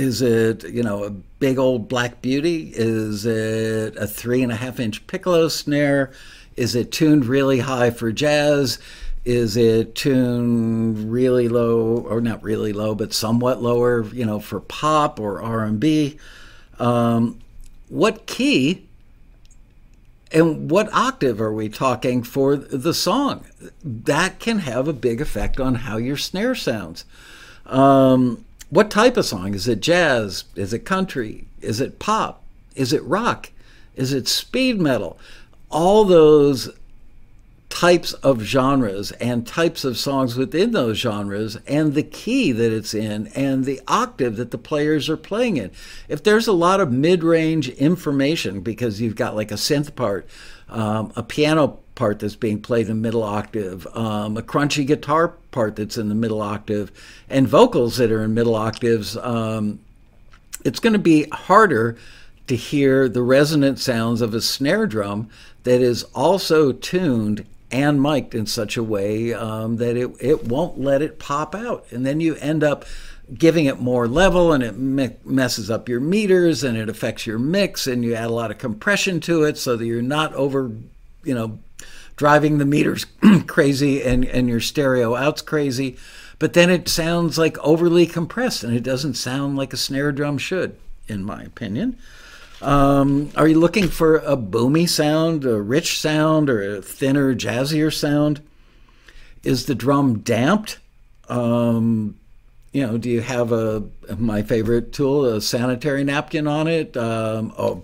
Is it, you know, a big old black beauty? Is it a three and a half inch piccolo snare? Is it tuned really high for jazz? Is it tuned really low, or not really low, but somewhat lower, you know, for pop or R and B? Um, what key and what octave are we talking for the song? That can have a big effect on how your snare sounds. Um, what type of song? Is it jazz? Is it country? Is it pop? Is it rock? Is it speed metal? All those types of genres and types of songs within those genres and the key that it's in and the octave that the players are playing in. If there's a lot of mid range information because you've got like a synth part, um, a piano part that's being played in middle octave, um, a crunchy guitar part that's in the middle octave, and vocals that are in middle octaves, um, it's going to be harder to hear the resonant sounds of a snare drum that is also tuned and mic'd in such a way um, that it, it won't let it pop out. And then you end up giving it more level and it me- messes up your meters and it affects your mix and you add a lot of compression to it so that you're not over, you know, driving the meters crazy and, and your stereo out's crazy. But then it sounds like overly compressed and it doesn't sound like a snare drum should, in my opinion. Um, are you looking for a boomy sound, a rich sound, or a thinner, jazzier sound? Is the drum damped? Um, you know, do you have a my favorite tool, a sanitary napkin on it? Um, oh,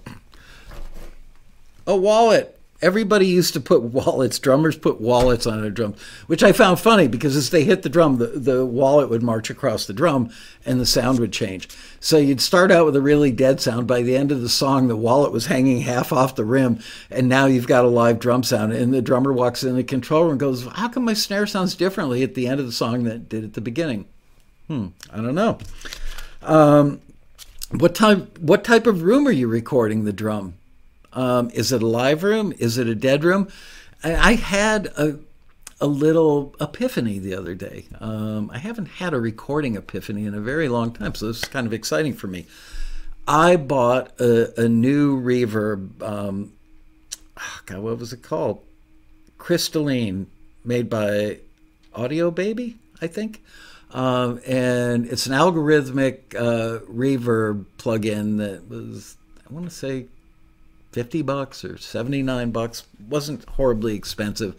a wallet everybody used to put wallets. Drummers put wallets on a drum, which I found funny because as they hit the drum, the, the wallet would march across the drum and the sound would change. So you'd start out with a really dead sound. By the end of the song, the wallet was hanging half off the rim, and now you've got a live drum sound. And the drummer walks in the control room and goes, How come my snare sounds differently at the end of the song than it did at the beginning? Hmm, I don't know. Um, what type what type of room are you recording the drum? Um, is it a live room? Is it a dead room? I, I had a, a little epiphany the other day. Um, I haven't had a recording epiphany in a very long time, so this is kind of exciting for me. I bought a, a new reverb. Um, oh God, what was it called? Crystalline, made by Audio Baby, I think. Um, and it's an algorithmic uh, reverb plugin that was, I want to say, 50 bucks or 79 bucks. Wasn't horribly expensive.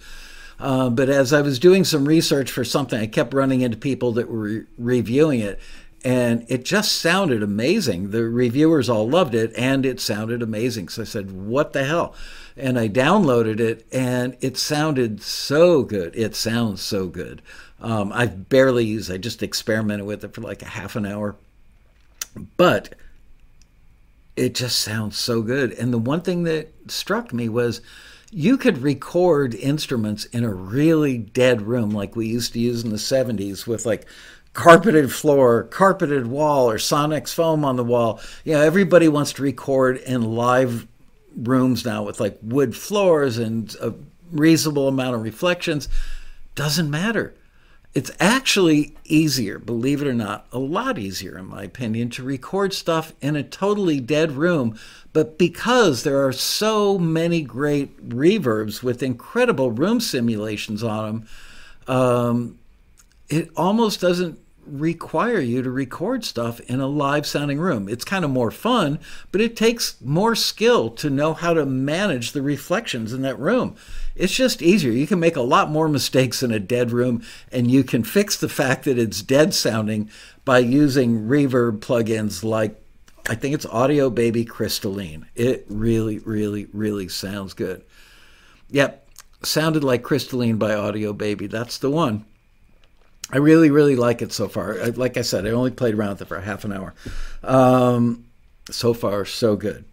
Uh, but as I was doing some research for something, I kept running into people that were re- reviewing it, and it just sounded amazing. The reviewers all loved it, and it sounded amazing. So I said, What the hell? And I downloaded it, and it sounded so good. It sounds so good. Um, I've barely used I just experimented with it for like a half an hour. But it just sounds so good. And the one thing that struck me was you could record instruments in a really dead room like we used to use in the 70s with like carpeted floor, carpeted wall, or Sonex foam on the wall. You know, everybody wants to record in live rooms now with like wood floors and a reasonable amount of reflections. Doesn't matter. It's actually easier, believe it or not, a lot easier, in my opinion, to record stuff in a totally dead room. But because there are so many great reverbs with incredible room simulations on them, um, it almost doesn't require you to record stuff in a live sounding room. It's kind of more fun, but it takes more skill to know how to manage the reflections in that room. It's just easier. You can make a lot more mistakes in a dead room, and you can fix the fact that it's dead sounding by using reverb plugins like I think it's Audio Baby Crystalline. It really, really, really sounds good. Yep, sounded like Crystalline by Audio Baby. That's the one. I really, really like it so far. Like I said, I only played around with it for half an hour. Um, so far, so good.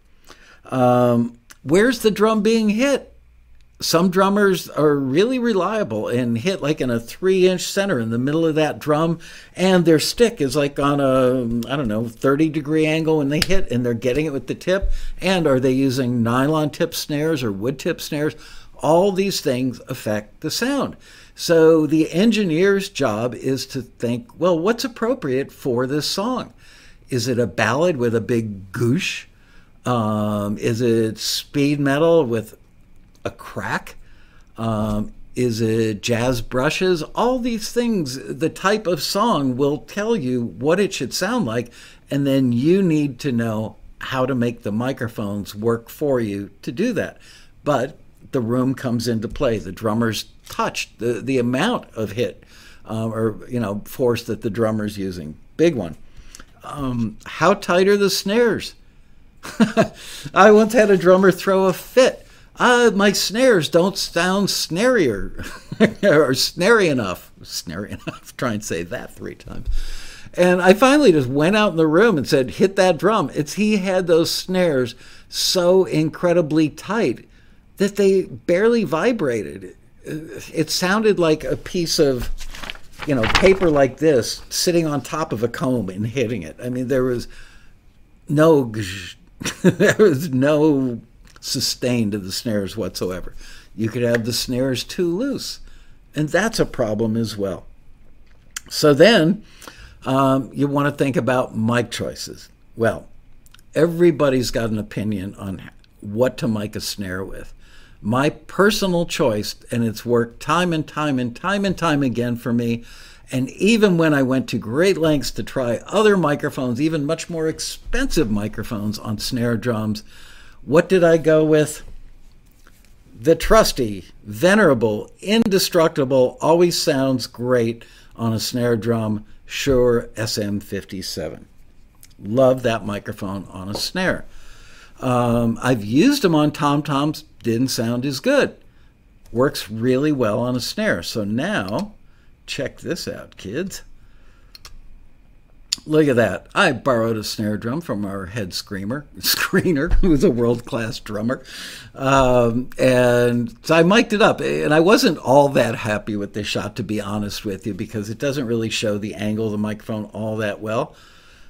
Um, where's the drum being hit? Some drummers are really reliable and hit like in a three inch center in the middle of that drum, and their stick is like on a, I don't know, 30 degree angle when they hit, and they're getting it with the tip. And are they using nylon tip snares or wood tip snares? All these things affect the sound. So the engineer's job is to think, well, what's appropriate for this song? Is it a ballad with a big goosh? Um, is it speed metal with a crack? Um, is it jazz brushes? All these things, the type of song will tell you what it should sound like, and then you need to know how to make the microphones work for you to do that. But the room comes into play. The drummer's touched, the, the amount of hit um, or, you know, force that the drummer's using. Big one. Um, how tight are the snares? I once had a drummer throw a fit. Uh, my snares don't sound snarier or snary enough. Snary enough. Try and say that three times. And I finally just went out in the room and said, hit that drum. It's he had those snares so incredibly tight that they barely vibrated. It sounded like a piece of, you know, paper like this sitting on top of a comb and hitting it. I mean, there was no, there was no sustain to the snares whatsoever. You could have the snares too loose, and that's a problem as well. So then, um, you want to think about mic choices. Well, everybody's got an opinion on what to mic a snare with my personal choice, and it's worked time and time and time and time again for me. And even when I went to great lengths to try other microphones, even much more expensive microphones on snare drums, what did I go with? The trusty, venerable, indestructible, always sounds great on a snare drum Shure SM57. Love that microphone on a snare. Um, I've used them on tom toms, didn't sound as good. Works really well on a snare. So now, check this out, kids. Look at that. I borrowed a snare drum from our head screamer, screener, who's a world class drummer. Um, and so I mic'd it up. And I wasn't all that happy with this shot, to be honest with you, because it doesn't really show the angle of the microphone all that well.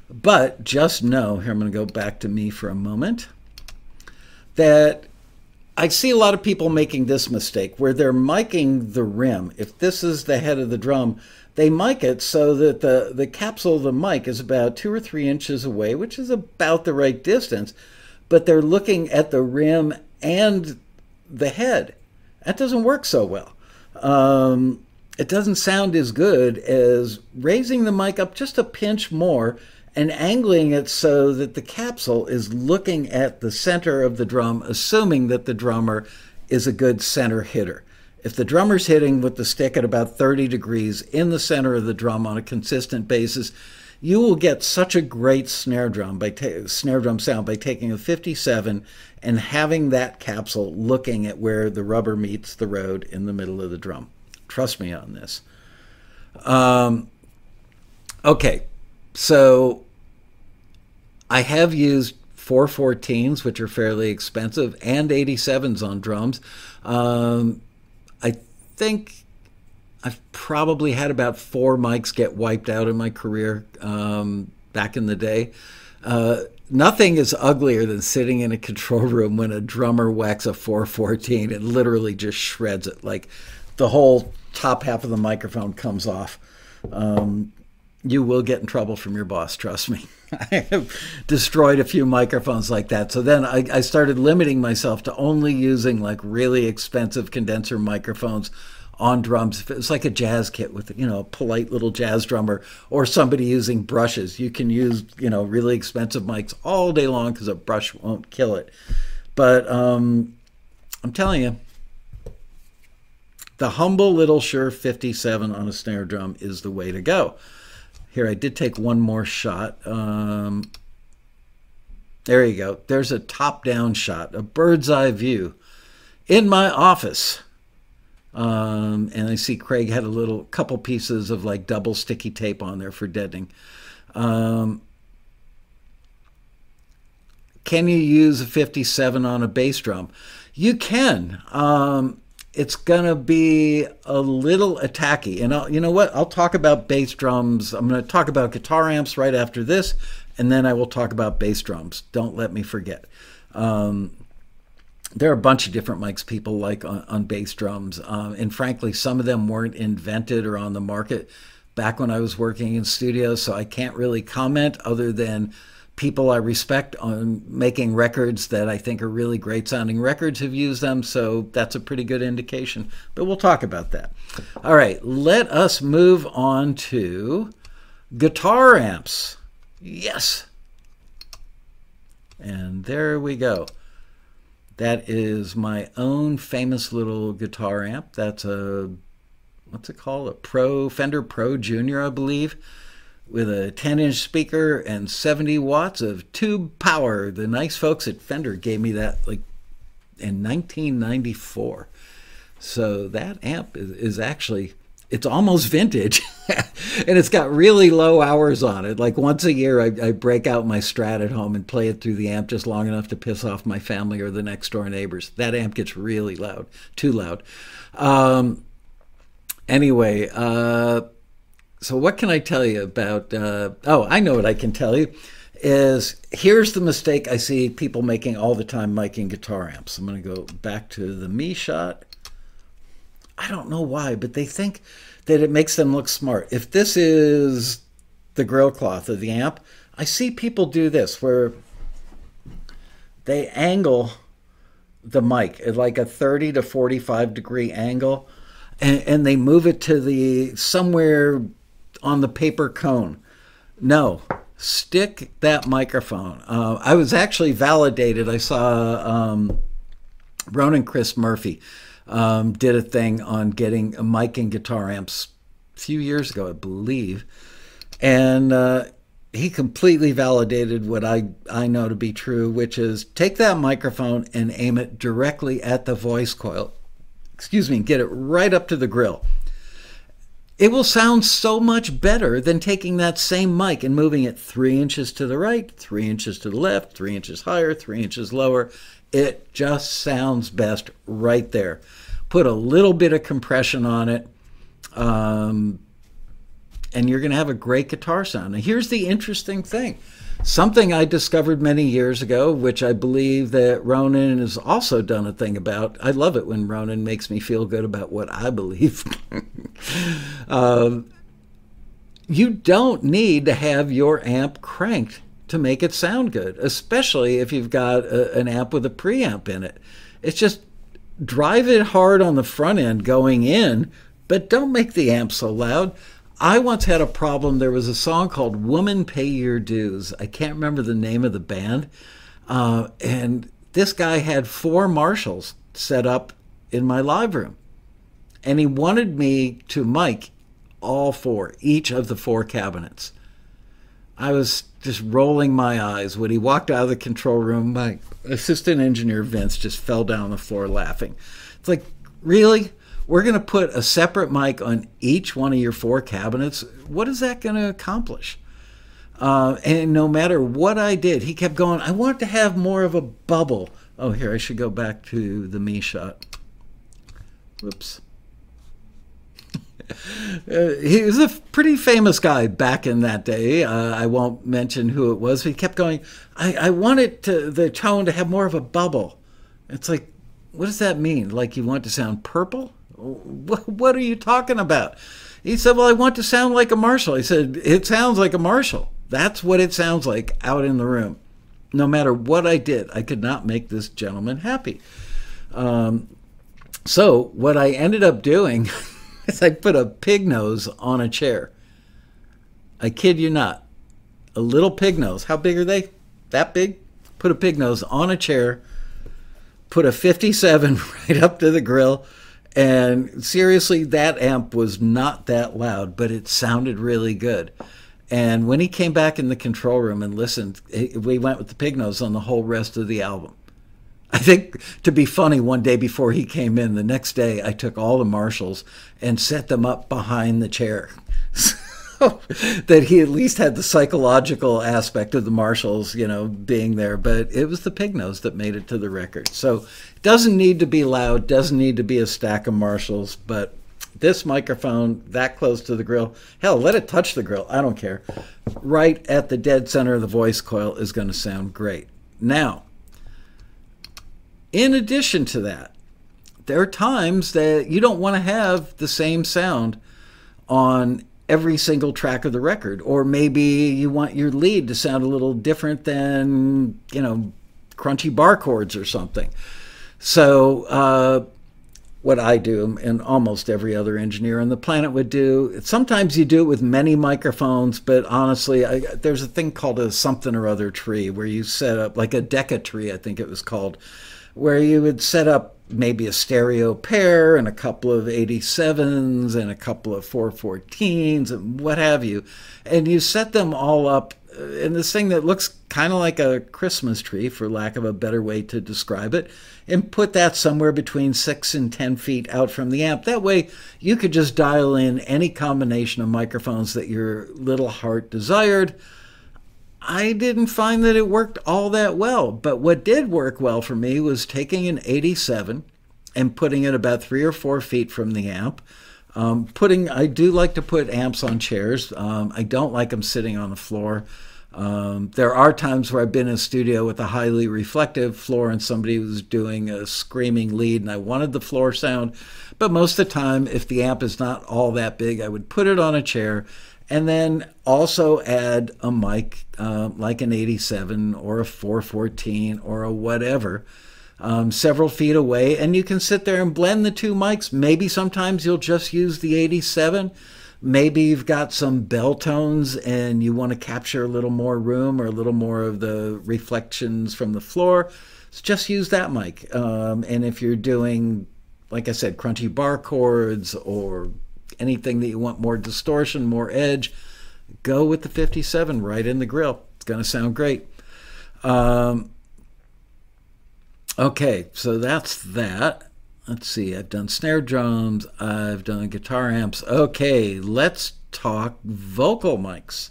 But just know here, I'm going to go back to me for a moment that I see a lot of people making this mistake where they're miking the rim. If this is the head of the drum, they mic it so that the, the capsule of the mic is about two or three inches away, which is about the right distance, but they're looking at the rim and the head. That doesn't work so well. Um, it doesn't sound as good as raising the mic up just a pinch more and angling it so that the capsule is looking at the center of the drum, assuming that the drummer is a good center hitter. If the drummer's hitting with the stick at about 30 degrees in the center of the drum on a consistent basis, you will get such a great snare drum by ta- snare drum sound by taking a 57 and having that capsule looking at where the rubber meets the road in the middle of the drum. Trust me on this. Um, okay, so I have used 414s, which are fairly expensive, and 87s on drums. Um, I think I've probably had about four mics get wiped out in my career um, back in the day. Uh, nothing is uglier than sitting in a control room when a drummer whacks a 414 and literally just shreds it. Like the whole top half of the microphone comes off. Um, you will get in trouble from your boss, trust me. I have destroyed a few microphones like that. So then I, I, started limiting myself to only using like really expensive condenser microphones on drums. If it was like a jazz kit with, you know, a polite little jazz drummer or somebody using brushes, you can use, you know, really expensive mics all day long because a brush won't kill it. But um, I'm telling you, the humble little Shure 57 on a snare drum is the way to go. Here, I did take one more shot. Um, there you go. There's a top down shot, a bird's eye view in my office. Um, and I see Craig had a little couple pieces of like double sticky tape on there for deadening. Um, can you use a 57 on a bass drum? You can. Um, it's gonna be a little attacky, and I'll, you know what? I'll talk about bass drums. I'm gonna talk about guitar amps right after this, and then I will talk about bass drums. Don't let me forget. Um, there are a bunch of different mics people like on, on bass drums. Um, and frankly, some of them weren't invented or on the market back when I was working in studios. So I can't really comment other than people I respect on making records that I think are really great sounding records have used them. So that's a pretty good indication. But we'll talk about that. All right, let us move on to guitar amps. Yes. And there we go. That is my own famous little guitar amp. That's a, what's it called? A Pro, Fender Pro Junior, I believe, with a 10 inch speaker and 70 watts of tube power. The nice folks at Fender gave me that like in 1994. So that amp is, is actually it's almost vintage and it's got really low hours on it like once a year I, I, break out my strat at home and play it through the amp just long enough to piss off my family or the next door neighbors that amp gets really loud too loud um, anyway uh, so what can i tell you about uh, oh i know what i can tell you is here's the mistake i see people making all the time miking guitar amps i'm going to go back to the me shot I don't know why, but they think that it makes them look smart. If this is the grill cloth of the amp, I see people do this where they angle the mic at like a 30 to 45 degree angle and, and they move it to the somewhere on the paper cone. No, stick that microphone. Uh, I was actually validated. I saw um, Ronan Chris Murphy um, did a thing on getting a mic and guitar amps a few years ago, I believe, and uh, he completely validated what I I know to be true, which is take that microphone and aim it directly at the voice coil. Excuse me, get it right up to the grill. It will sound so much better than taking that same mic and moving it three inches to the right, three inches to the left, three inches higher, three inches lower. It just sounds best right there. Put a little bit of compression on it, um, and you're going to have a great guitar sound. Now, here's the interesting thing something I discovered many years ago, which I believe that Ronan has also done a thing about. I love it when Ronan makes me feel good about what I believe. um, you don't need to have your amp cranked to make it sound good, especially if you've got a, an amp with a preamp in it. It's just drive it hard on the front end going in, but don't make the amp so loud. I once had a problem. There was a song called Woman Pay Your Dues. I can't remember the name of the band. Uh, and this guy had four Marshalls set up in my live room. And he wanted me to mic all four, each of the four cabinets. I was just rolling my eyes. When he walked out of the control room, my assistant engineer Vince just fell down the floor laughing. It's like, really? We're going to put a separate mic on each one of your four cabinets. What is that going to accomplish? Uh, and no matter what I did, he kept going, I want to have more of a bubble. Oh, here, I should go back to the me shot. Whoops. Uh, he was a pretty famous guy back in that day. Uh, I won't mention who it was. He kept going. I, I wanted to, the tone to have more of a bubble. It's like, what does that mean? Like you want to sound purple? What, are you talking about? He said, Well, I want to sound like a Marshall. I said, It sounds like a Marshall. That's what it sounds like out in the room. No matter what I did, I could not make this gentleman happy. Um, So, what I ended up doing is I put a pig nose on a chair. I kid you not. A little pig nose. How big are they? That big? Put a pig nose on a chair, put a 57 right up to the grill, and seriously, that amp was not that loud, but it sounded really good. And when he came back in the control room and listened, we went with the pig nose on the whole rest of the album. I think to be funny, one day before he came in, the next day I took all the Marshalls and set them up behind the chair. That he at least had the psychological aspect of the Marshalls, you know, being there. But it was the pig nose that made it to the record. So it doesn't need to be loud, doesn't need to be a stack of Marshalls, but this microphone that close to the grill, hell, let it touch the grill. I don't care. Right at the dead center of the voice coil is going to sound great. Now, in addition to that, there are times that you don't want to have the same sound on every single track of the record or maybe you want your lead to sound a little different than you know crunchy bar chords or something. So uh, what i do and almost every other engineer on the planet would do sometimes you do it with many microphones but honestly I, there's a thing called a something or other tree where you set up like a Decca tree i think it was called where you would set up maybe a stereo pair and a couple of 87s and a couple of 414s and what have you. And you set them all up uh, in this thing that looks kind of like a Christmas tree, for lack of a better way to describe it, and put that somewhere between six and 10 feet out from the amp. That way, you could just dial in any combination of microphones that your little heart desired I didn't find that it worked all that well. But what did work well for me was taking an 87 and putting it about three or four feet from the amp. Um, putting, I do like to put amps on chairs. Um, I don't like them sitting on the floor. Um, there are times where I've been in a studio with a highly reflective floor and somebody was doing a screaming lead and I wanted the floor sound. But most of the time, if the amp is not all that big, I would put it on a chair and then also add a mic uh, like an 87 or a 414 or a whatever um, several feet away. And you can sit there and blend the two mics. Maybe sometimes you'll just use the 87 maybe you've got some bell tones and you want to capture a little more room or a little more of the reflections from the floor. So just use that mic. Um, and if you're doing like i said crunchy bar chords or anything that you want more distortion, more edge, go with the 57 right in the grill. It's going to sound great. Um, okay, so that's that. Let's see, I've done snare drums, I've done guitar amps. Okay, let's talk vocal mics.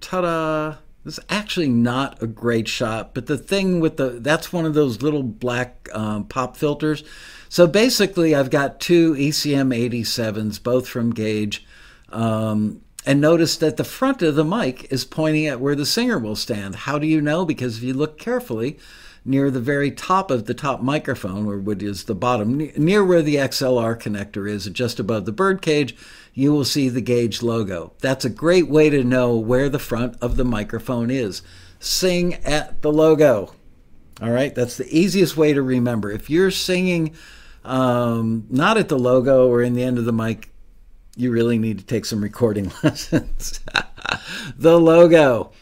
Ta da! It's actually not a great shot, but the thing with the that's one of those little black um, pop filters. So basically, I've got two ECM 87s, both from Gauge, um, and notice that the front of the mic is pointing at where the singer will stand. How do you know? Because if you look carefully, near the very top of the top microphone, or what is the bottom, near where the XLR connector is, just above the birdcage, you will see the Gauge logo. That's a great way to know where the front of the microphone is. Sing at the logo. All right, that's the easiest way to remember. If you're singing um, not at the logo or in the end of the mic, you really need to take some recording lessons. the logo.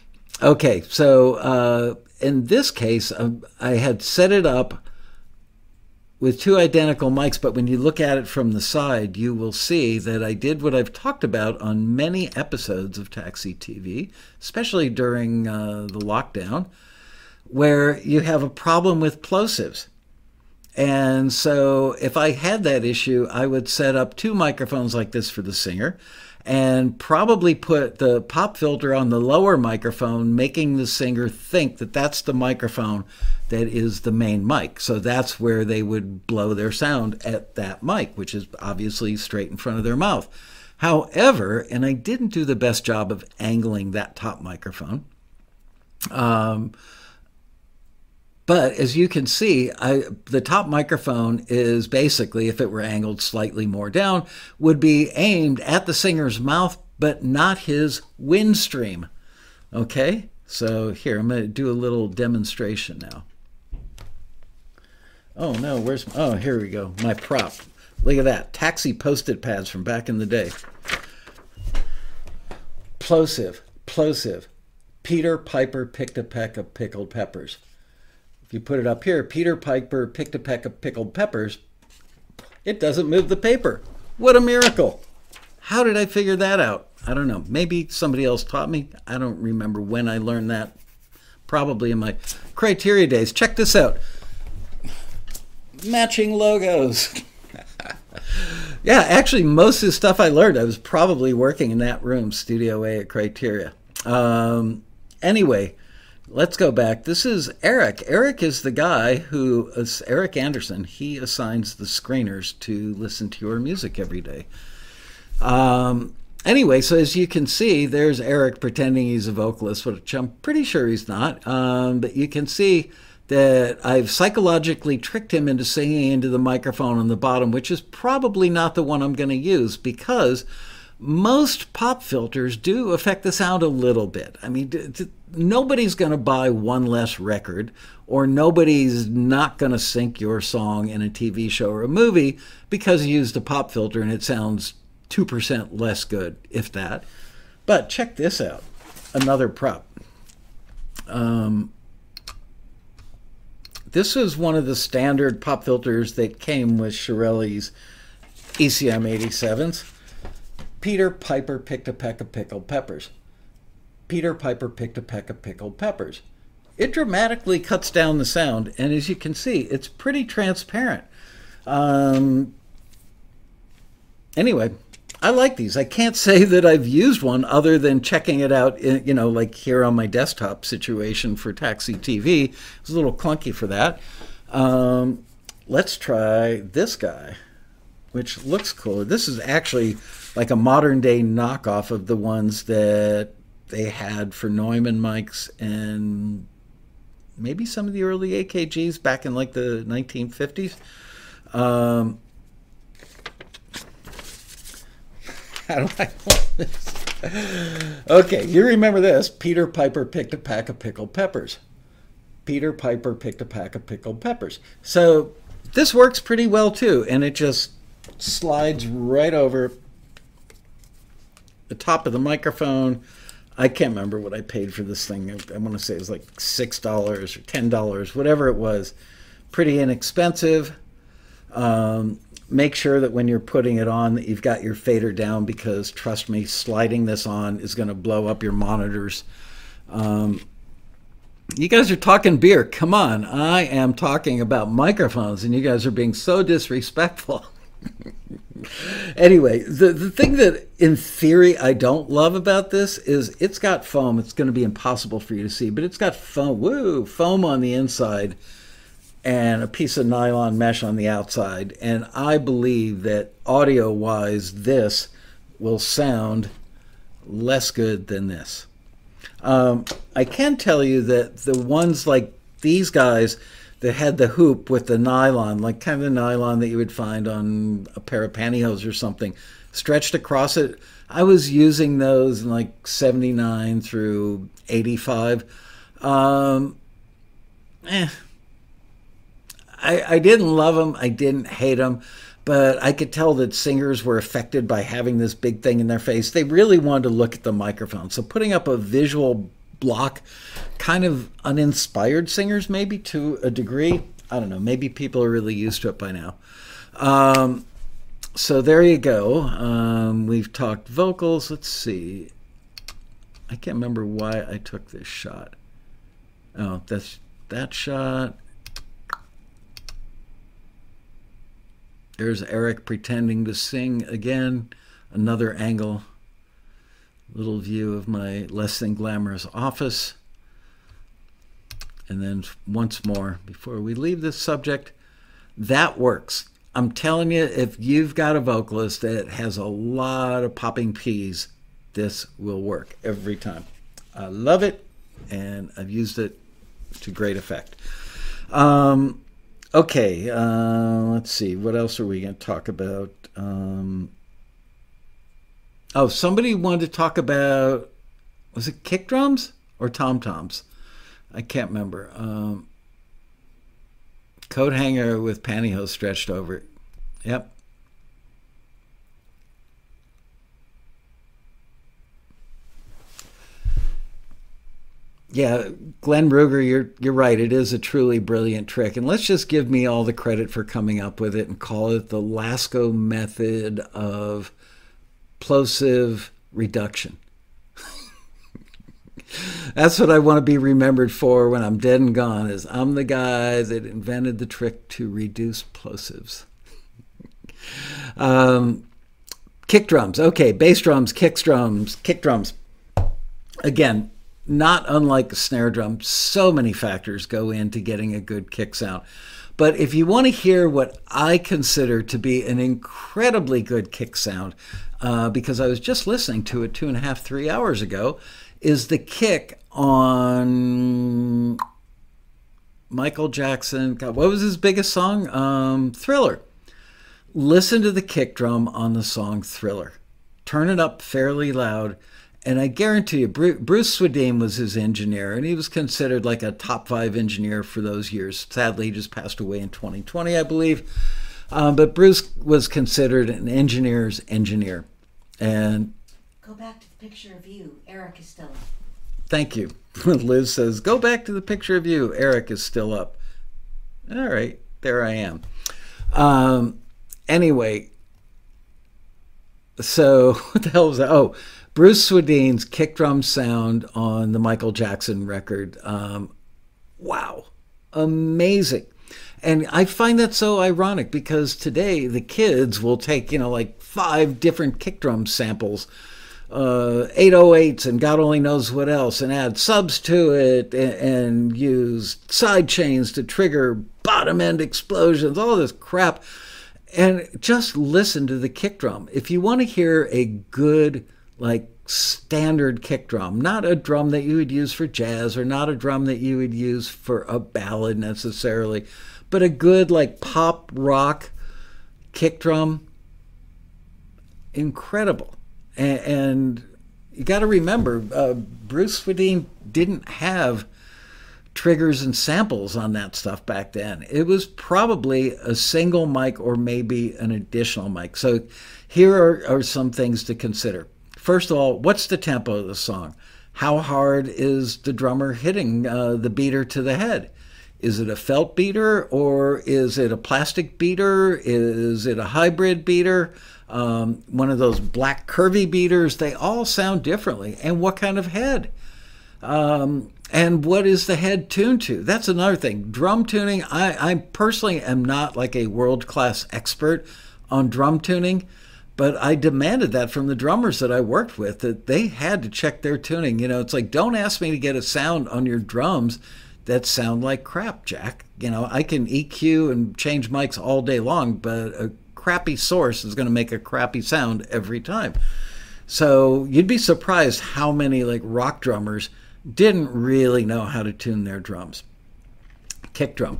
Okay, so uh, in this case, um, I had set it up with two identical mics, but when you look at it from the side, you will see that I did what I've talked about on many episodes of Taxi TV, especially during uh, the lockdown, where you have a problem with plosives. And so if I had that issue, I would set up two microphones like this for the singer and probably put the pop filter on the lower microphone, making the singer think that that's the microphone that is the main mic. So that's where they would blow their sound at that mic, which is obviously straight in front of their mouth. However, and I didn't do the best job of angling that top microphone. Um, but as you can see, I, the top microphone is basically, if it were angled slightly more down, would be aimed at the singer's mouth, but not his wind stream. Okay, so here I'm going to do a little demonstration now. Oh no, where's oh here we go. My prop. Look at that. Taxi post-it pads from back in the day. Plosive, plosive. Peter Piper picked a peck of pickled peppers. If you put it up here, Peter Piper picked a peck of pickled peppers, it doesn't move the paper. What a miracle. How did I figure that out? I don't know. Maybe somebody else taught me. I don't remember when I learned that. Probably in my Criteria days. Check this out matching logos. yeah, actually, most of the stuff I learned, I was probably working in that room, Studio A at Criteria. Um, anyway, let's go back. This is Eric. Eric is the guy who, is Eric Anderson, he assigns the screeners to listen to your music every day. Um, anyway, so as you can see, there's Eric pretending he's a vocalist, which I'm pretty sure he's not. Um, but you can see that I've psychologically tricked him into singing into the microphone on the bottom, which is probably not the one I'm going to use because most pop filters do affect the sound a little bit. I mean, nobody's going to buy one less record, or nobody's not going to sync your song in a TV show or a movie because you used a pop filter and it sounds 2% less good, if that. But check this out another prop. Um, this is one of the standard pop filters that came with Shirelli's ECM 87s. Peter Piper picked a peck of pickled peppers. Peter Piper picked a peck of pickled peppers. It dramatically cuts down the sound, and as you can see, it's pretty transparent. Um, anyway, I like these. I can't say that I've used one other than checking it out, you know, like here on my desktop situation for Taxi TV. It's a little clunky for that. Um, let's try this guy, which looks cool. This is actually like a modern day knockoff of the ones that they had for Neumann mics and maybe some of the early AKGs back in like the 1950s. Um, How do I this? Okay, you remember this. Peter Piper picked a pack of pickled peppers. Peter Piper picked a pack of pickled peppers. So this works pretty well too, and it just slides right over the top of the microphone. I can't remember what I paid for this thing. I want to say it was like six dollars or ten dollars, whatever it was. Pretty inexpensive. Um, make sure that when you're putting it on that you've got your fader down because trust me sliding this on is going to blow up your monitors um, you guys are talking beer come on i am talking about microphones and you guys are being so disrespectful anyway the, the thing that in theory i don't love about this is it's got foam it's going to be impossible for you to see but it's got foam woo foam on the inside and a piece of nylon mesh on the outside. And I believe that audio wise, this will sound less good than this. Um, I can tell you that the ones like these guys that had the hoop with the nylon, like kind of the nylon that you would find on a pair of pantyhose or something, stretched across it. I was using those in like 79 through 85. Um, eh, I, I didn't love them. I didn't hate them. But I could tell that singers were affected by having this big thing in their face. They really wanted to look at the microphone. So putting up a visual block kind of uninspired singers, maybe to a degree. I don't know. Maybe people are really used to it by now. Um, so there you go. Um, we've talked vocals. Let's see. I can't remember why I took this shot. Oh, that's that shot. There's Eric pretending to sing again. Another angle. Little view of my less than glamorous office. And then once more, before we leave this subject, that works. I'm telling you, if you've got a vocalist that has a lot of popping P's, this will work every time. I love it, and I've used it to great effect. Um, Okay, uh, let's see. What else are we going to talk about? Um, oh, somebody wanted to talk about was it kick drums or tom toms? I can't remember. Um, Coat hanger with pantyhose stretched over it. Yep. yeah, Glenn Ruger, you're you're right. It is a truly brilliant trick, and let's just give me all the credit for coming up with it and call it the Laskow method of plosive reduction. That's what I want to be remembered for when I'm dead and gone. Is I'm the guy that invented the trick to reduce plosives. um, kick drums, okay, bass drums, kick drums, kick drums. Again, not unlike a snare drum, so many factors go into getting a good kick sound. But if you want to hear what I consider to be an incredibly good kick sound, uh, because I was just listening to it two and a half, three hours ago, is the kick on Michael Jackson. God, what was his biggest song? Um, Thriller. Listen to the kick drum on the song Thriller. Turn it up fairly loud and I guarantee you, Bruce Swedien was his engineer, and he was considered like a top five engineer for those years. Sadly, he just passed away in 2020, I believe. Um, but Bruce was considered an engineer's engineer. And go back to the picture of you. Eric is still up. Thank you. Liz says, go back to the picture of you. Eric is still up. All right, there I am. Um, anyway, so what the hell was that? Oh, Bruce Swedien's kick drum sound on the Michael Jackson record. Um, wow, amazing. And I find that so ironic because today the kids will take, you know, like five different kick drum samples, uh, 808s and God only knows what else, and add subs to it and, and use side chains to trigger bottom end explosions, all this crap. And just listen to the kick drum. If you want to hear a good, like standard kick drum, not a drum that you would use for jazz or not a drum that you would use for a ballad necessarily, but a good like pop rock kick drum. Incredible. And, and you got to remember, uh, Bruce Swedien didn't have triggers and samples on that stuff back then. It was probably a single mic or maybe an additional mic. So here are, are some things to consider. First of all, what's the tempo of the song? How hard is the drummer hitting uh, the beater to the head? Is it a felt beater or is it a plastic beater? Is it a hybrid beater? Um, one of those black curvy beaters? They all sound differently. And what kind of head? Um, and what is the head tuned to? That's another thing. Drum tuning, I, I personally am not like a world class expert on drum tuning. But I demanded that from the drummers that I worked with that they had to check their tuning. You know, it's like don't ask me to get a sound on your drums that sound like crap, Jack. You know, I can EQ and change mics all day long, but a crappy source is going to make a crappy sound every time. So you'd be surprised how many like rock drummers didn't really know how to tune their drums. Kick drum.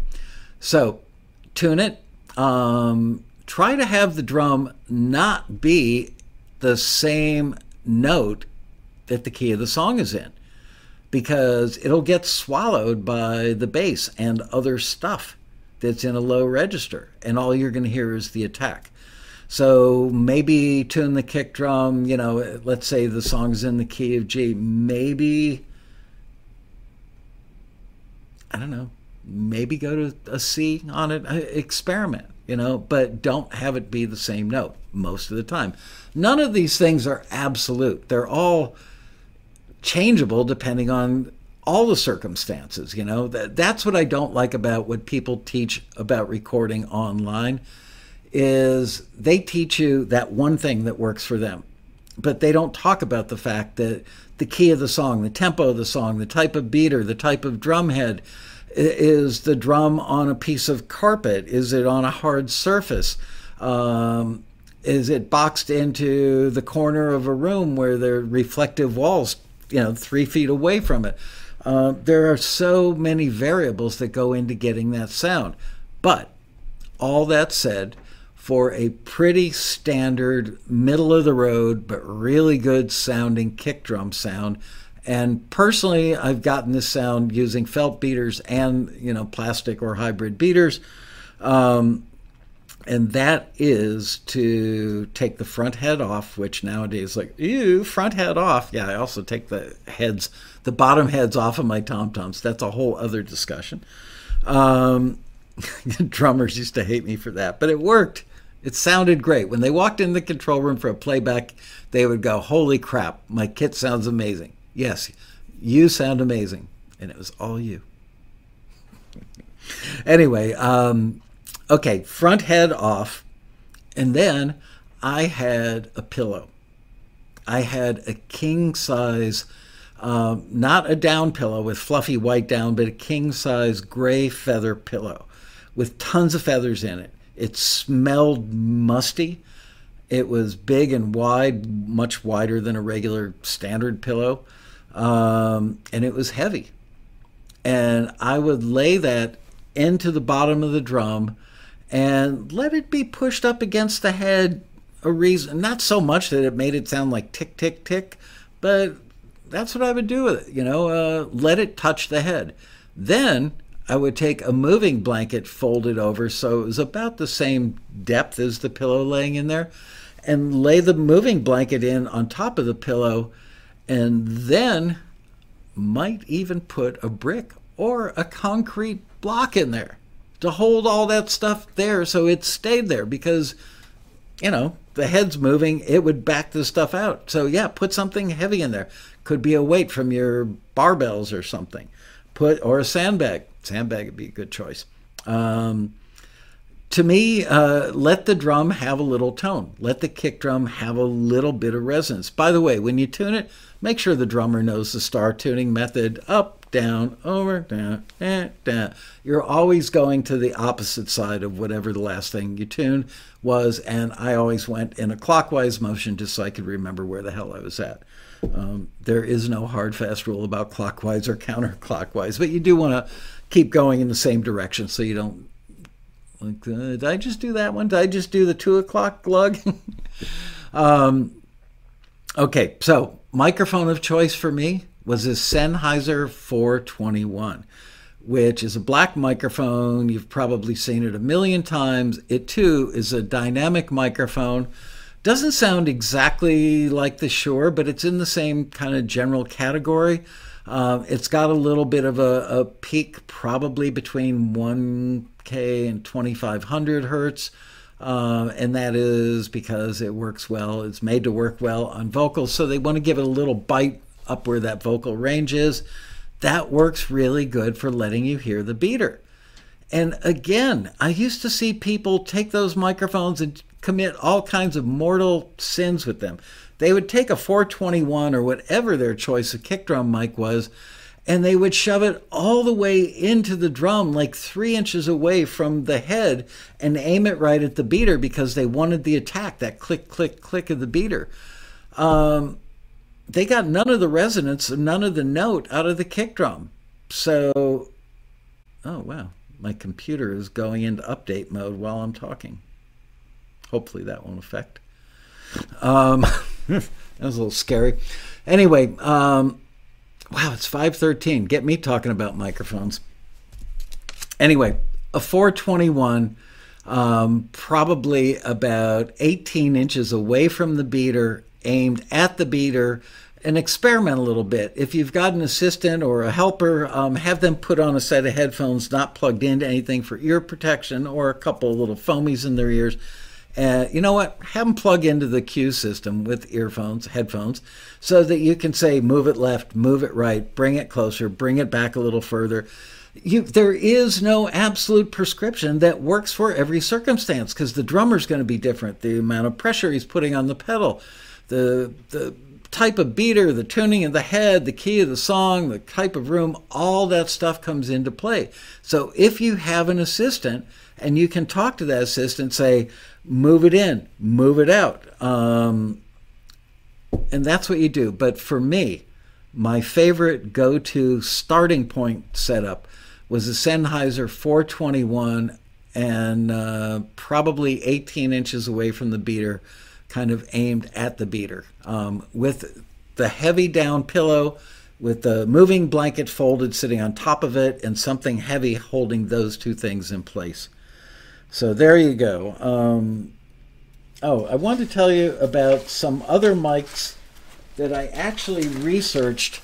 So tune it. Um, try to have the drum not be the same note that the key of the song is in because it'll get swallowed by the bass and other stuff that's in a low register and all you're going to hear is the attack. So maybe tune the kick drum you know let's say the song's in the key of g maybe i don't know maybe go to a c on it experiment you know, but don't have it be the same note most of the time. None of these things are absolute. They're all changeable depending on all the circumstances, you know. That that's what I don't like about what people teach about recording online is they teach you that one thing that works for them. But they don't talk about the fact that the key of the song, the tempo of the song, the type of beater, the type of drum head, is the drum on a piece of carpet? Is it on a hard surface? Um, is it boxed into the corner of a room where there are reflective walls, you know, three feet away from it? Uh, there are so many variables that go into getting that sound. But all that said, for a pretty standard, middle of the road, but really good sounding kick drum sound, And personally, I've gotten this sound using felt beaters and you know plastic or hybrid beaters. Um, and that is to take the front head off, which nowadays like ew, front head off. Yeah, I also take the heads, the bottom heads off of my tom toms. That's a whole other discussion. Um, drummers used to hate me for that, but it worked. It sounded great. When they walked in the control room for a playback, they would go, "Holy crap, my kit sounds amazing." Yes, you sound amazing, and it was all you. anyway, um, okay, front head off. And then I had a pillow. I had a king size, um, not a down pillow with fluffy white down, but a king size gray feather pillow with tons of feathers in it. It smelled musty. It was big and wide, much wider than a regular standard pillow. Um, and it was heavy. And I would lay that into the bottom of the drum and let it be pushed up against the head a reason not so much that it made it sound like tick tick tick but that's what i would do with it you know uh, let it touch the head then i would take a moving blanket folded over so it was about the same depth as the pillow laying in there and lay the moving blanket in on top of the pillow and then might even put a brick or a concrete block in there to hold all that stuff there so it stayed there because you know the head's moving it would back the stuff out. So yeah put something heavy in there. Could be a weight from your barbells or something. Put or a sandbag. Sandbag would be a good choice. Um, to me uh, let the drum have a little tone let the kick drum have a little bit of resonance by the way when you tune it make sure the drummer knows the star tuning method up down, over, down, eh, down. You're always going to the opposite side of whatever the last thing you tuned was, and I always went in a clockwise motion just so I could remember where the hell I was at. Um, there is no hard fast rule about clockwise or counterclockwise, but you do want to keep going in the same direction so you don't like. Uh, did I just do that one? Did I just do the two o'clock glug? um, okay, so microphone of choice for me was a Sennheiser 421, which is a black microphone. You've probably seen it a million times. It too is a dynamic microphone. Doesn't sound exactly like the Shure, but it's in the same kind of general category. Uh, it's got a little bit of a, a peak, probably between 1K and 2500 hertz. Uh, and that is because it works well. It's made to work well on vocals, so they want to give it a little bite up where that vocal range is, that works really good for letting you hear the beater. And again, I used to see people take those microphones and commit all kinds of mortal sins with them. They would take a 421 or whatever their choice of kick drum mic was, and they would shove it all the way into the drum, like three inches away from the head, and aim it right at the beater because they wanted the attack, that click, click, click of the beater. Um, they got none of the resonance none of the note out of the kick drum. So, oh wow, my computer is going into update mode while I'm talking. Hopefully that won't affect. Um, that was a little scary. Anyway, um, wow, it's 5:13. Get me talking about microphones. Anyway, a 421, um, probably about 18 inches away from the beater aimed at the beater and experiment a little bit. If you've got an assistant or a helper, um, have them put on a set of headphones not plugged into anything for ear protection or a couple of little foamies in their ears. Uh, you know what? Have them plug into the cue system with earphones, headphones, so that you can say, move it left, move it right, bring it closer, bring it back a little further. You, there is no absolute prescription that works for every circumstance because the drummer's going to be different. The amount of pressure he's putting on the pedal, the the type of beater, the tuning of the head, the key of the song, the type of room, all that stuff comes into play. So if you have an assistant and you can talk to that assistant, say, move it in, move it out. Um, and that's what you do. But for me, my favorite go to starting point setup was a Sennheiser 421 and uh, probably 18 inches away from the beater kind of aimed at the beater um, with the heavy down pillow with the moving blanket folded sitting on top of it and something heavy holding those two things in place. So there you go. Um, oh, I wanted to tell you about some other mics that I actually researched.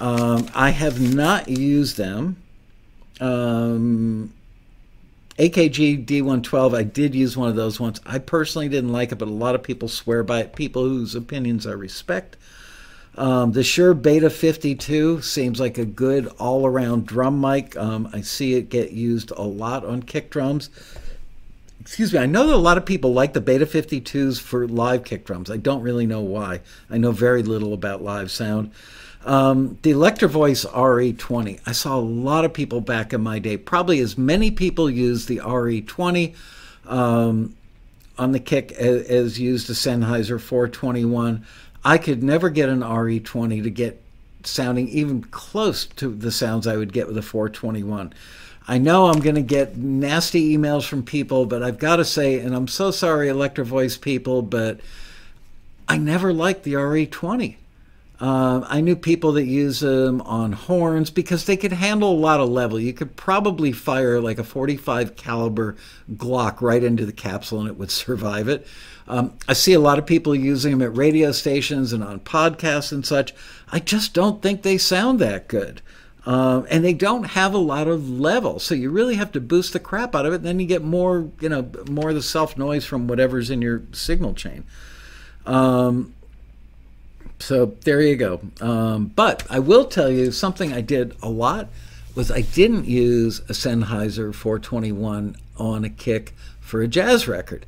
Um, I have not used them. Um, AKG D112, I did use one of those once. I personally didn't like it, but a lot of people swear by it, people whose opinions I respect. Um, the Shure Beta 52 seems like a good all around drum mic. Um, I see it get used a lot on kick drums. Excuse me, I know that a lot of people like the Beta 52s for live kick drums. I don't really know why. I know very little about live sound. Um, the Electro-Voice RE20. I saw a lot of people back in my day, probably as many people use the RE20 um, on the kick as, as used the Sennheiser 421. I could never get an RE20 to get sounding even close to the sounds I would get with a 421. I know I'm going to get nasty emails from people, but I've got to say, and I'm so sorry, Electro-Voice people, but I never liked the RE20. Uh, I knew people that use them on horns because they could handle a lot of level. You could probably fire like a 45 caliber Glock right into the capsule and it would survive it. Um, I see a lot of people using them at radio stations and on podcasts and such. I just don't think they sound that good. Um, and they don't have a lot of level, so you really have to boost the crap out of it. And then you get more, you know, more of the self noise from whatever's in your signal chain. Um, so there you go. Um, but I will tell you something I did a lot was I didn't use a Sennheiser 421 on a kick for a jazz record.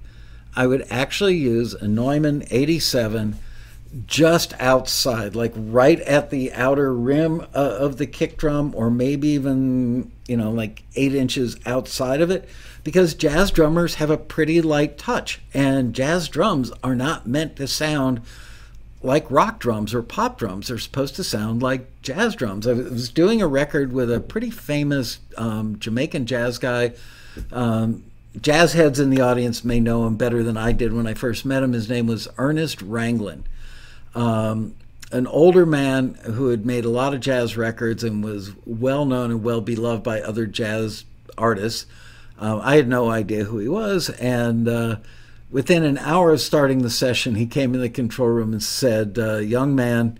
I would actually use a Neumann 87 just outside, like right at the outer rim uh, of the kick drum, or maybe even, you know, like eight inches outside of it, because jazz drummers have a pretty light touch, and jazz drums are not meant to sound like rock drums or pop drums. They're supposed to sound like jazz drums. I was doing a record with a pretty famous um, Jamaican jazz guy. Um, jazz heads in the audience may know him better than I did when I first met him. His name was Ernest Ranglin. Um, an older man who had made a lot of jazz records and was well known and well beloved by other jazz artists. Uh, I had no idea who he was, and uh, within an hour of starting the session, he came in the control room and said, uh, Young man,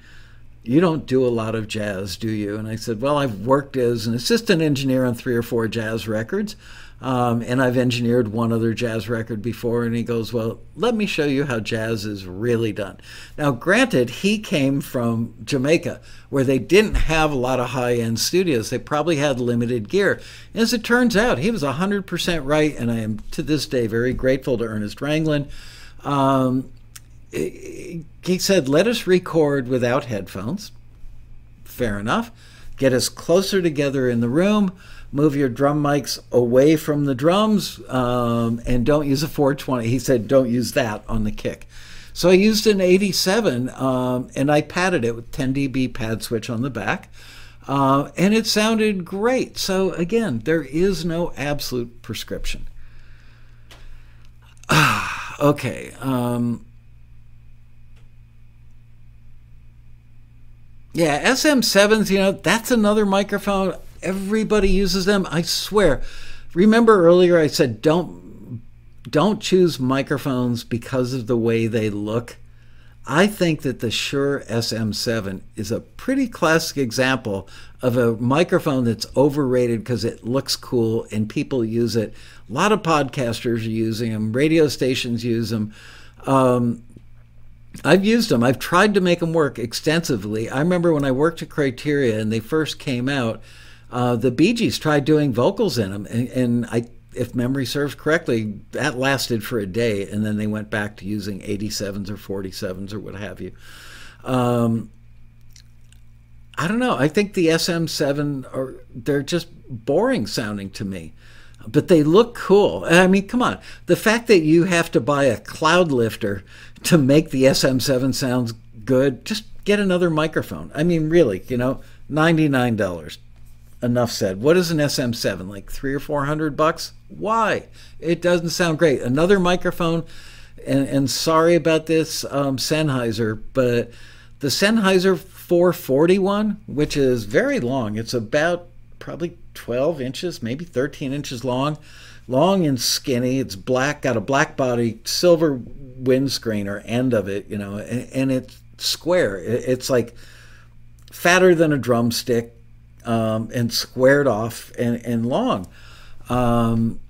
you don't do a lot of jazz, do you? And I said, Well, I've worked as an assistant engineer on three or four jazz records. Um, and I've engineered one other jazz record before. And he goes, Well, let me show you how jazz is really done. Now, granted, he came from Jamaica, where they didn't have a lot of high end studios. They probably had limited gear. As it turns out, he was 100% right. And I am to this day very grateful to Ernest Ranglin. Um, he said, Let us record without headphones. Fair enough. Get us closer together in the room move your drum mics away from the drums um, and don't use a 420. He said, don't use that on the kick. So I used an 87 um, and I padded it with 10 dB pad switch on the back. Uh, and it sounded great. So again, there is no absolute prescription. okay. Um, yeah, SM7s, you know, that's another microphone. Everybody uses them. I swear. Remember earlier I said don't don't choose microphones because of the way they look. I think that the Shure SM7 is a pretty classic example of a microphone that's overrated because it looks cool and people use it. A lot of podcasters are using them, radio stations use them. Um, I've used them. I've tried to make them work extensively. I remember when I worked at Criteria and they first came out, uh, the Bee Gees tried doing vocals in them, and, and, I, if memory serves correctly, that lasted for a day, and then they went back to using 87s or 47s or what have you. Um, I don't know. I think the SM7 are they're just boring sounding to me, but they look cool. I mean, come on. The fact that you have to buy a Cloudlifter to make the SM7 sounds good, just get another microphone. I mean, really, you know, $99 enough said. What is an SM7? Like three or four hundred bucks? Why? It doesn't sound great. Another microphone, and, and sorry about this, um, Sennheiser, but The Sennheiser 441, which is very long, it's about probably 12 inches, maybe 13 inches long, long and skinny. It's black, got a black body, silver windscreen or end of it, you know, and, and it's square. It's like fatter than a drumstick um, and squared off and, and long. Um,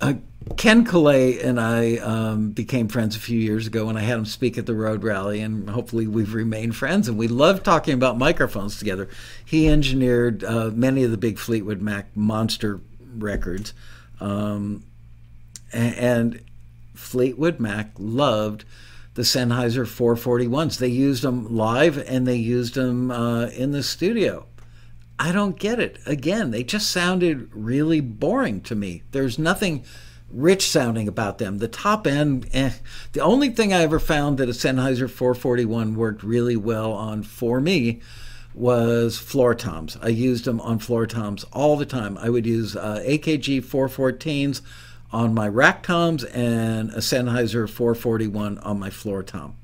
uh, Ken Caillat and I um, became friends a few years ago when I had him speak at the Road Rally, and hopefully we've remained friends. And we love talking about microphones together. He engineered uh, many of the big Fleetwood Mac monster records, um, and, and Fleetwood Mac loved the Sennheiser 441s. They used them live and they used them uh, in the studio. I don't get it. Again, they just sounded really boring to me. There's nothing rich sounding about them. The top end, eh. The only thing I ever found that a Sennheiser 441 worked really well on for me was floor toms. I used them on floor toms all the time. I would use uh, AKG 414s on my rack toms and a Sennheiser 441 on my floor tom.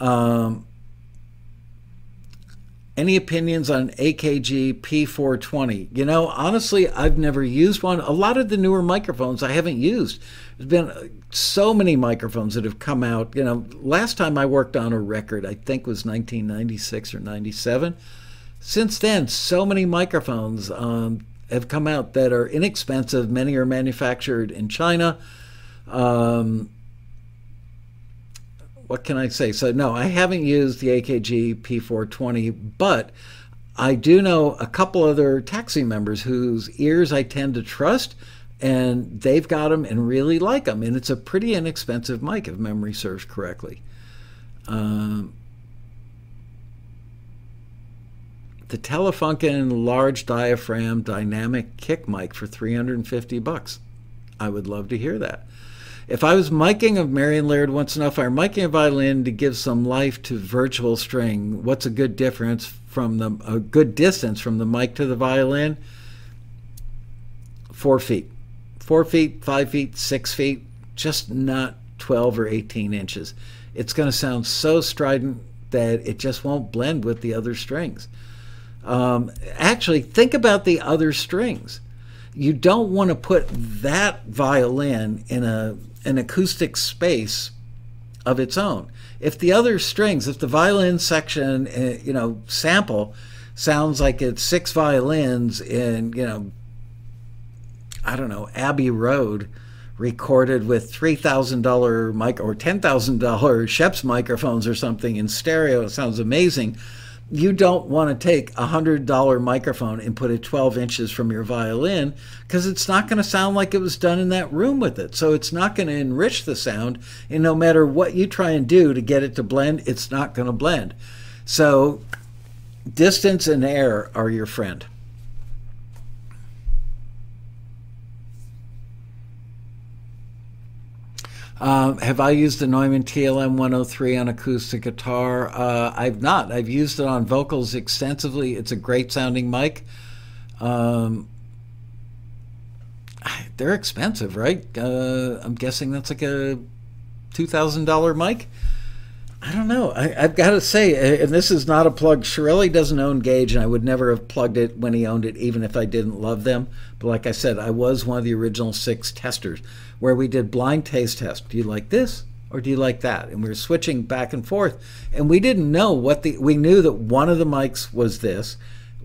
Um, any opinions on AKG P420? You know, honestly, I've never used one. A lot of the newer microphones I haven't used. There's been so many microphones that have come out. You know, last time I worked on a record, I think was 1996 or 97. Since then, so many microphones um, have come out that are inexpensive. Many are manufactured in China. Um, what can I say? So, no, I haven't used the AKG P420, but I do know a couple other taxi members whose ears I tend to trust, and they've got them and really like them. And it's a pretty inexpensive mic, if memory serves correctly. Um, the Telefunken large diaphragm dynamic kick mic for 350 bucks. I would love to hear that. If I was miking of Marion Laird once enough, I'm miking a violin to give some life to virtual string. What's a good difference from the a good distance from the mic to the violin? Four feet, four feet, five feet, six feet, just not 12 or 18 inches. It's going to sound so strident that it just won't blend with the other strings. Um, actually, think about the other strings. You don't want to put that violin in a an acoustic space of its own. If the other strings, if the violin section, uh, you know, sample sounds like it's six violins in, you know, I don't know, Abbey Road, recorded with $3,000 mic or $10,000 Schoeps microphones or something in stereo, it sounds amazing you don't want to take a hundred dollar microphone and put it 12 inches from your violin because it's not going to sound like it was done in that room with it. So it's not going to enrich the sound and no matter what you try and do to get it to blend it's not going to blend. So distance and air are your friend Um, have I used the Neumann TLM 103 on acoustic guitar? Uh, I've not. I've used it on vocals extensively. It's a great sounding mic. Um, they're expensive, right? Uh, I'm guessing that's like a $2,000 mic. I don't know. I, have got to say, and this is not a plug. Chiarelli doesn't own Gauge, and I would never have plugged it when he owned it, even if I didn't love them. But like I said, I was one of the original six testers where we did blind taste test. Do you like this or do you like that? And we were switching back and forth, and we didn't know what the. We knew that one of the mics was this.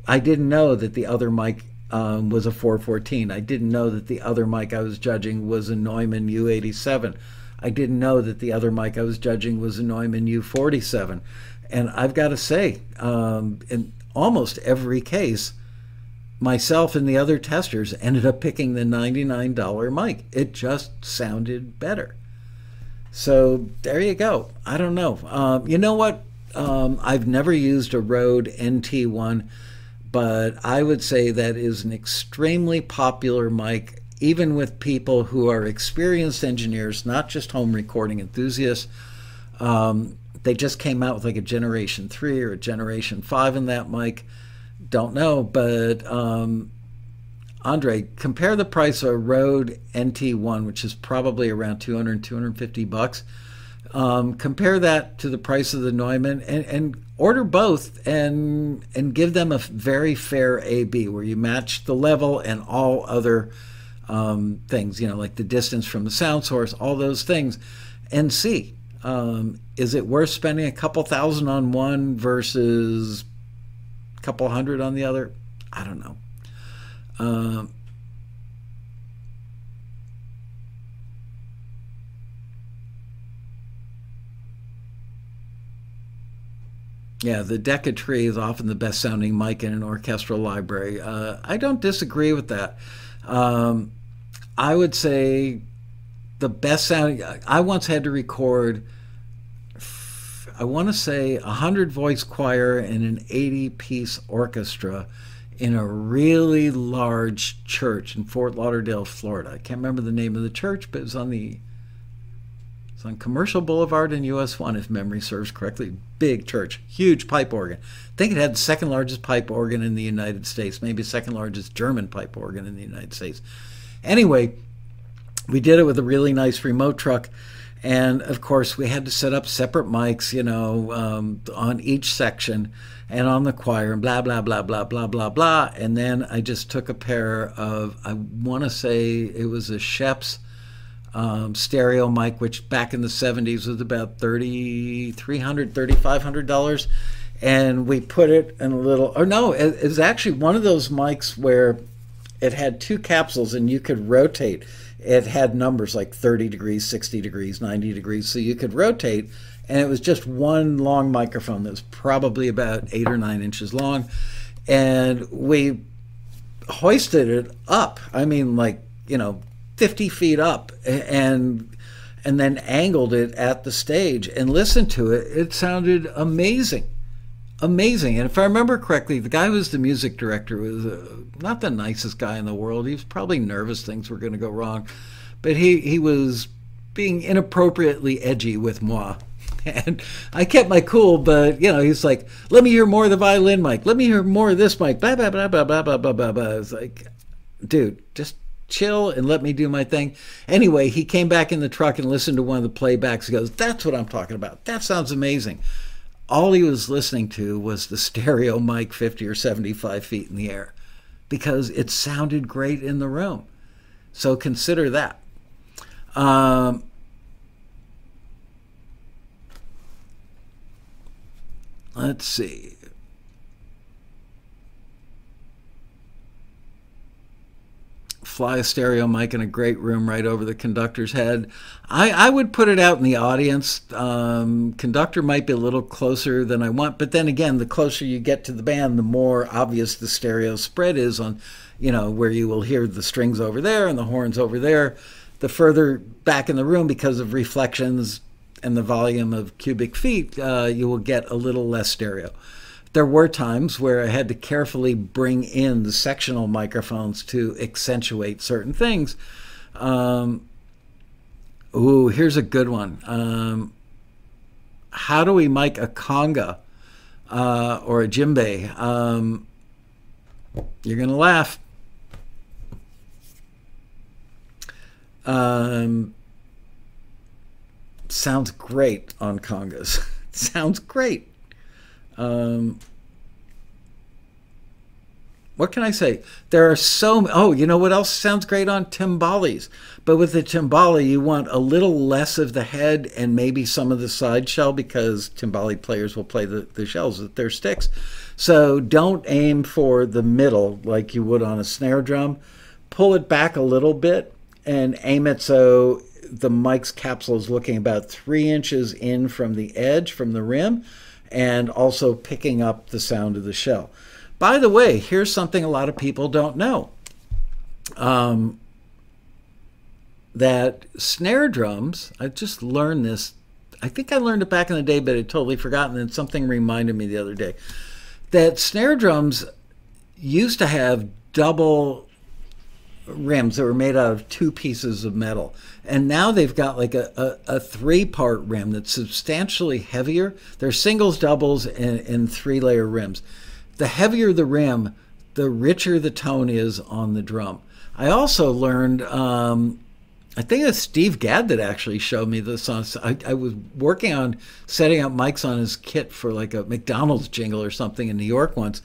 I didn't know that the other mic um, was a 414. I didn't know that the other mic I was judging was a Neumann U87. I didn't know that the other mic I was judging was a Neumann U47. And I've got to say, um, in almost every case, myself and the other testers ended up picking the $99 mic. It just sounded better. So there you go. I don't know. Um, you know what? Um, I've never used a Rode NT1, but I would say that is an extremely popular mic even with people who are experienced engineers, not just home recording enthusiasts. Um, they just came out with like a generation three or a generation five in that mic. Don't know, but um, Andre, compare the price of a Rode NT1, which is probably around 200, 250 bucks, Um, compare that to the price of the Neumann and, and order both and and give them a very fair AB where you match the level and all other um, things, you know, like the distance from the sound source, all those things, and see um, is it worth spending a couple thousand on one versus a couple hundred on the other? I don't know. Um, Yeah, the Decca Tree is often the best sounding mic in an orchestral library. Uh, I don't disagree with that. Um, I would say the best sounding. I once had to record, I want to say, a 100 voice choir and an 80 piece orchestra in a really large church in Fort Lauderdale, Florida. I can't remember the name of the church, but it was on the it's on Commercial Boulevard in US 1, if memory serves correctly. Big church, huge pipe organ. I think it had the second largest pipe organ in the United States, maybe second largest German pipe organ in the United States. Anyway, we did it with a really nice remote truck. And of course, we had to set up separate mics, you know, um, on each section and on the choir and blah, blah, blah, blah, blah, blah, blah. And then I just took a pair of, I want to say it was a Schoeps um, stereo mic, which back in the 70s was about $3,300, $3,500. And we put it in a little, or no, it, it was actually one of those mics where it had two capsules and you could rotate. It had numbers like 30 degrees, 60 degrees, 90 degrees. So you could rotate. And it was just one long microphone that was probably about eight or nine inches long. And we hoisted it up. I mean, like, you know, 50 feet up and and then angled it at the stage and listened to it it sounded amazing amazing and if i remember correctly the guy who was the music director was uh, not the nicest guy in the world he was probably nervous things were going to go wrong but he he was being inappropriately edgy with moi and I kept my cool, but you know, he's like, "Let me hear more of the violin mic. Let me hear more of this mic." Blah blah blah blah blah blah blah blah. blah. I was like, "Dude, just chill and let me do my thing. Anyway, he came back in the truck and listened to one of the playbacks. He goes, That's what I'm talking about. That sounds amazing. All he was listening to was the stereo mic 50 or 75 feet in the air because it sounded great in the room. So consider that. Um, let's see. Fly a stereo mic in a great room right over the conductor's head. I, I would put it out in the audience. Um, conductor might be a little closer than I want, but then again, the closer you get to the band, the more obvious the stereo spread is on, you know, where you will hear the strings over there and the horns over there. The further back in the room, because of reflections and the volume of cubic feet, uh, you will get a little less stereo there were times where I had to carefully bring in the sectional microphones to accentuate certain things. Um, ooh, here's a good one. Um, how do we mic a conga uh, or a djembe? Um, you're going to laugh. Um, sounds great on congas. sounds great. Um, what can I say? There are so oh, you know what else sounds great on timbales? But with the timbale, you want a little less of the head and maybe some of the side shell because timbale players will play the, the shells with their sticks. So don't aim for the middle like you would on a snare drum. Pull it back a little bit and aim it so the mic's capsule is looking about three inches in from the edge, from the rim and also picking up the sound of the shell. By the way, here's something a lot of people don't know. Um, that snare drums, I just learned this. I think I learned it back in the day, but I'd totally forgotten. And something reminded me the other day that snare drums used to have double rims that were made out of two pieces of metal. And now they've got like a, a, a three part rim that's substantially heavier. They're singles, doubles, and, and three layer rims. The heavier the rim, the richer the tone is on the drum. I also learned um, I think it's Steve Gadd that actually showed me this on. I, I, was working on setting up mics on his kit for like a McDonald's jingle or something in New York once,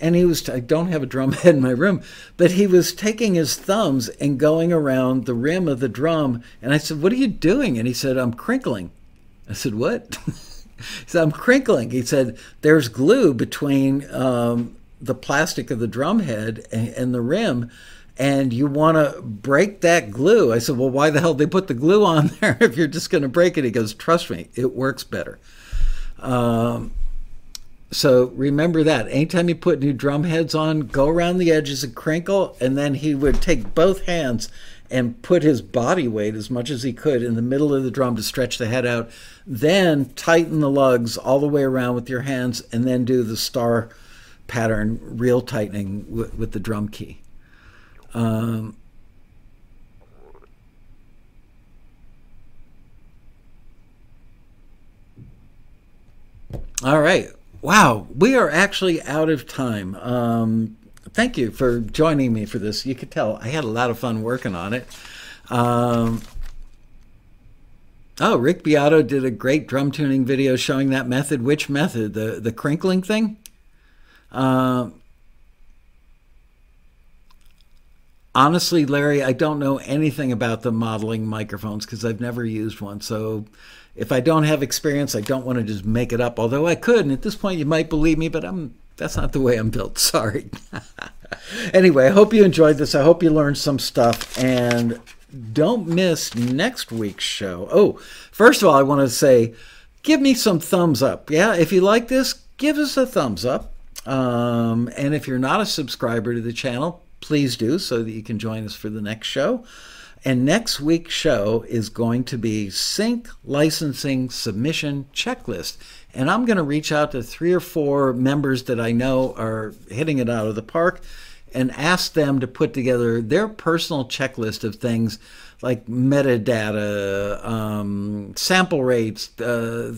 and he was. I don't have a drum head in my room, but he was taking his thumbs and going around the rim of the drum, and I said, "What are you doing?" And he said, "I'm crinkling." I said, "What?" he said, "I'm crinkling." He said, "There's glue between um, the plastic of the drum head and, and the rim." and you want to break that glue. I said, Well, why the hell they put the glue on there if you're just going to break it? He goes, Trust me, it works better. Um, so remember that. Anytime you put new drum heads on, go around the edges and crinkle, and then he would take both hands and put his body weight as much as he could in the middle of the drum to stretch the head out. Then tighten the lugs all the way around with your hands, and then do the star pattern real tightening with, with the drum key. Um, all right. Wow, we are actually out of time. Um, thank you for joining me for this. You could tell I had a lot of fun working on it. Um, oh, Rick Beato did a great drum tuning video showing that method. Which method? The the crinkling thing? Um, honestly, Larry, I don't know anything about the modeling microphones because I've never used one. So if I don't have experience, I don't want to just make it up. Although I could, and at this point, you might believe me, but I'm that's not the way I'm built. Sorry. anyway, I hope you enjoyed this. I hope you learned some stuff, and don't miss next week's show. Oh, first of all, I want to say, give me some thumbs up. Yeah, if you like this, give us a thumbs up. Um, and if you're not a subscriber to the channel, please do so that you can join us for the next show. And next week's show is going to be Sync Licensing Submission Checklist. And I'm going to reach out to three or four members that I know are hitting it out of the park and ask them to put together their personal checklist of things like metadata, um, sample rates, uh,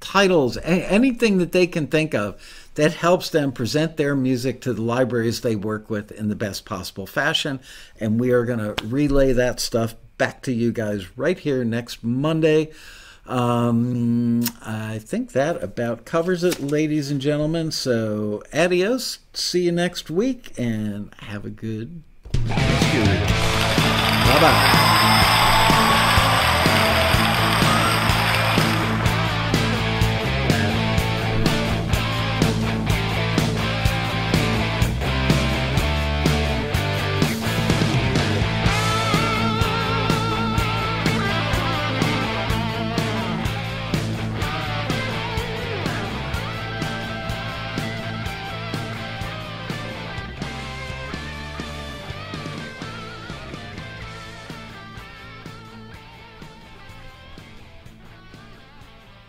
titles, anything that they can think of that helps them present their music to the libraries they work with in the best possible fashion. And we are going to relay that stuff back to you guys right here next Monday. Um, I think that about covers it, ladies and gentlemen. So, adios. See you next week and have a good Bye bye.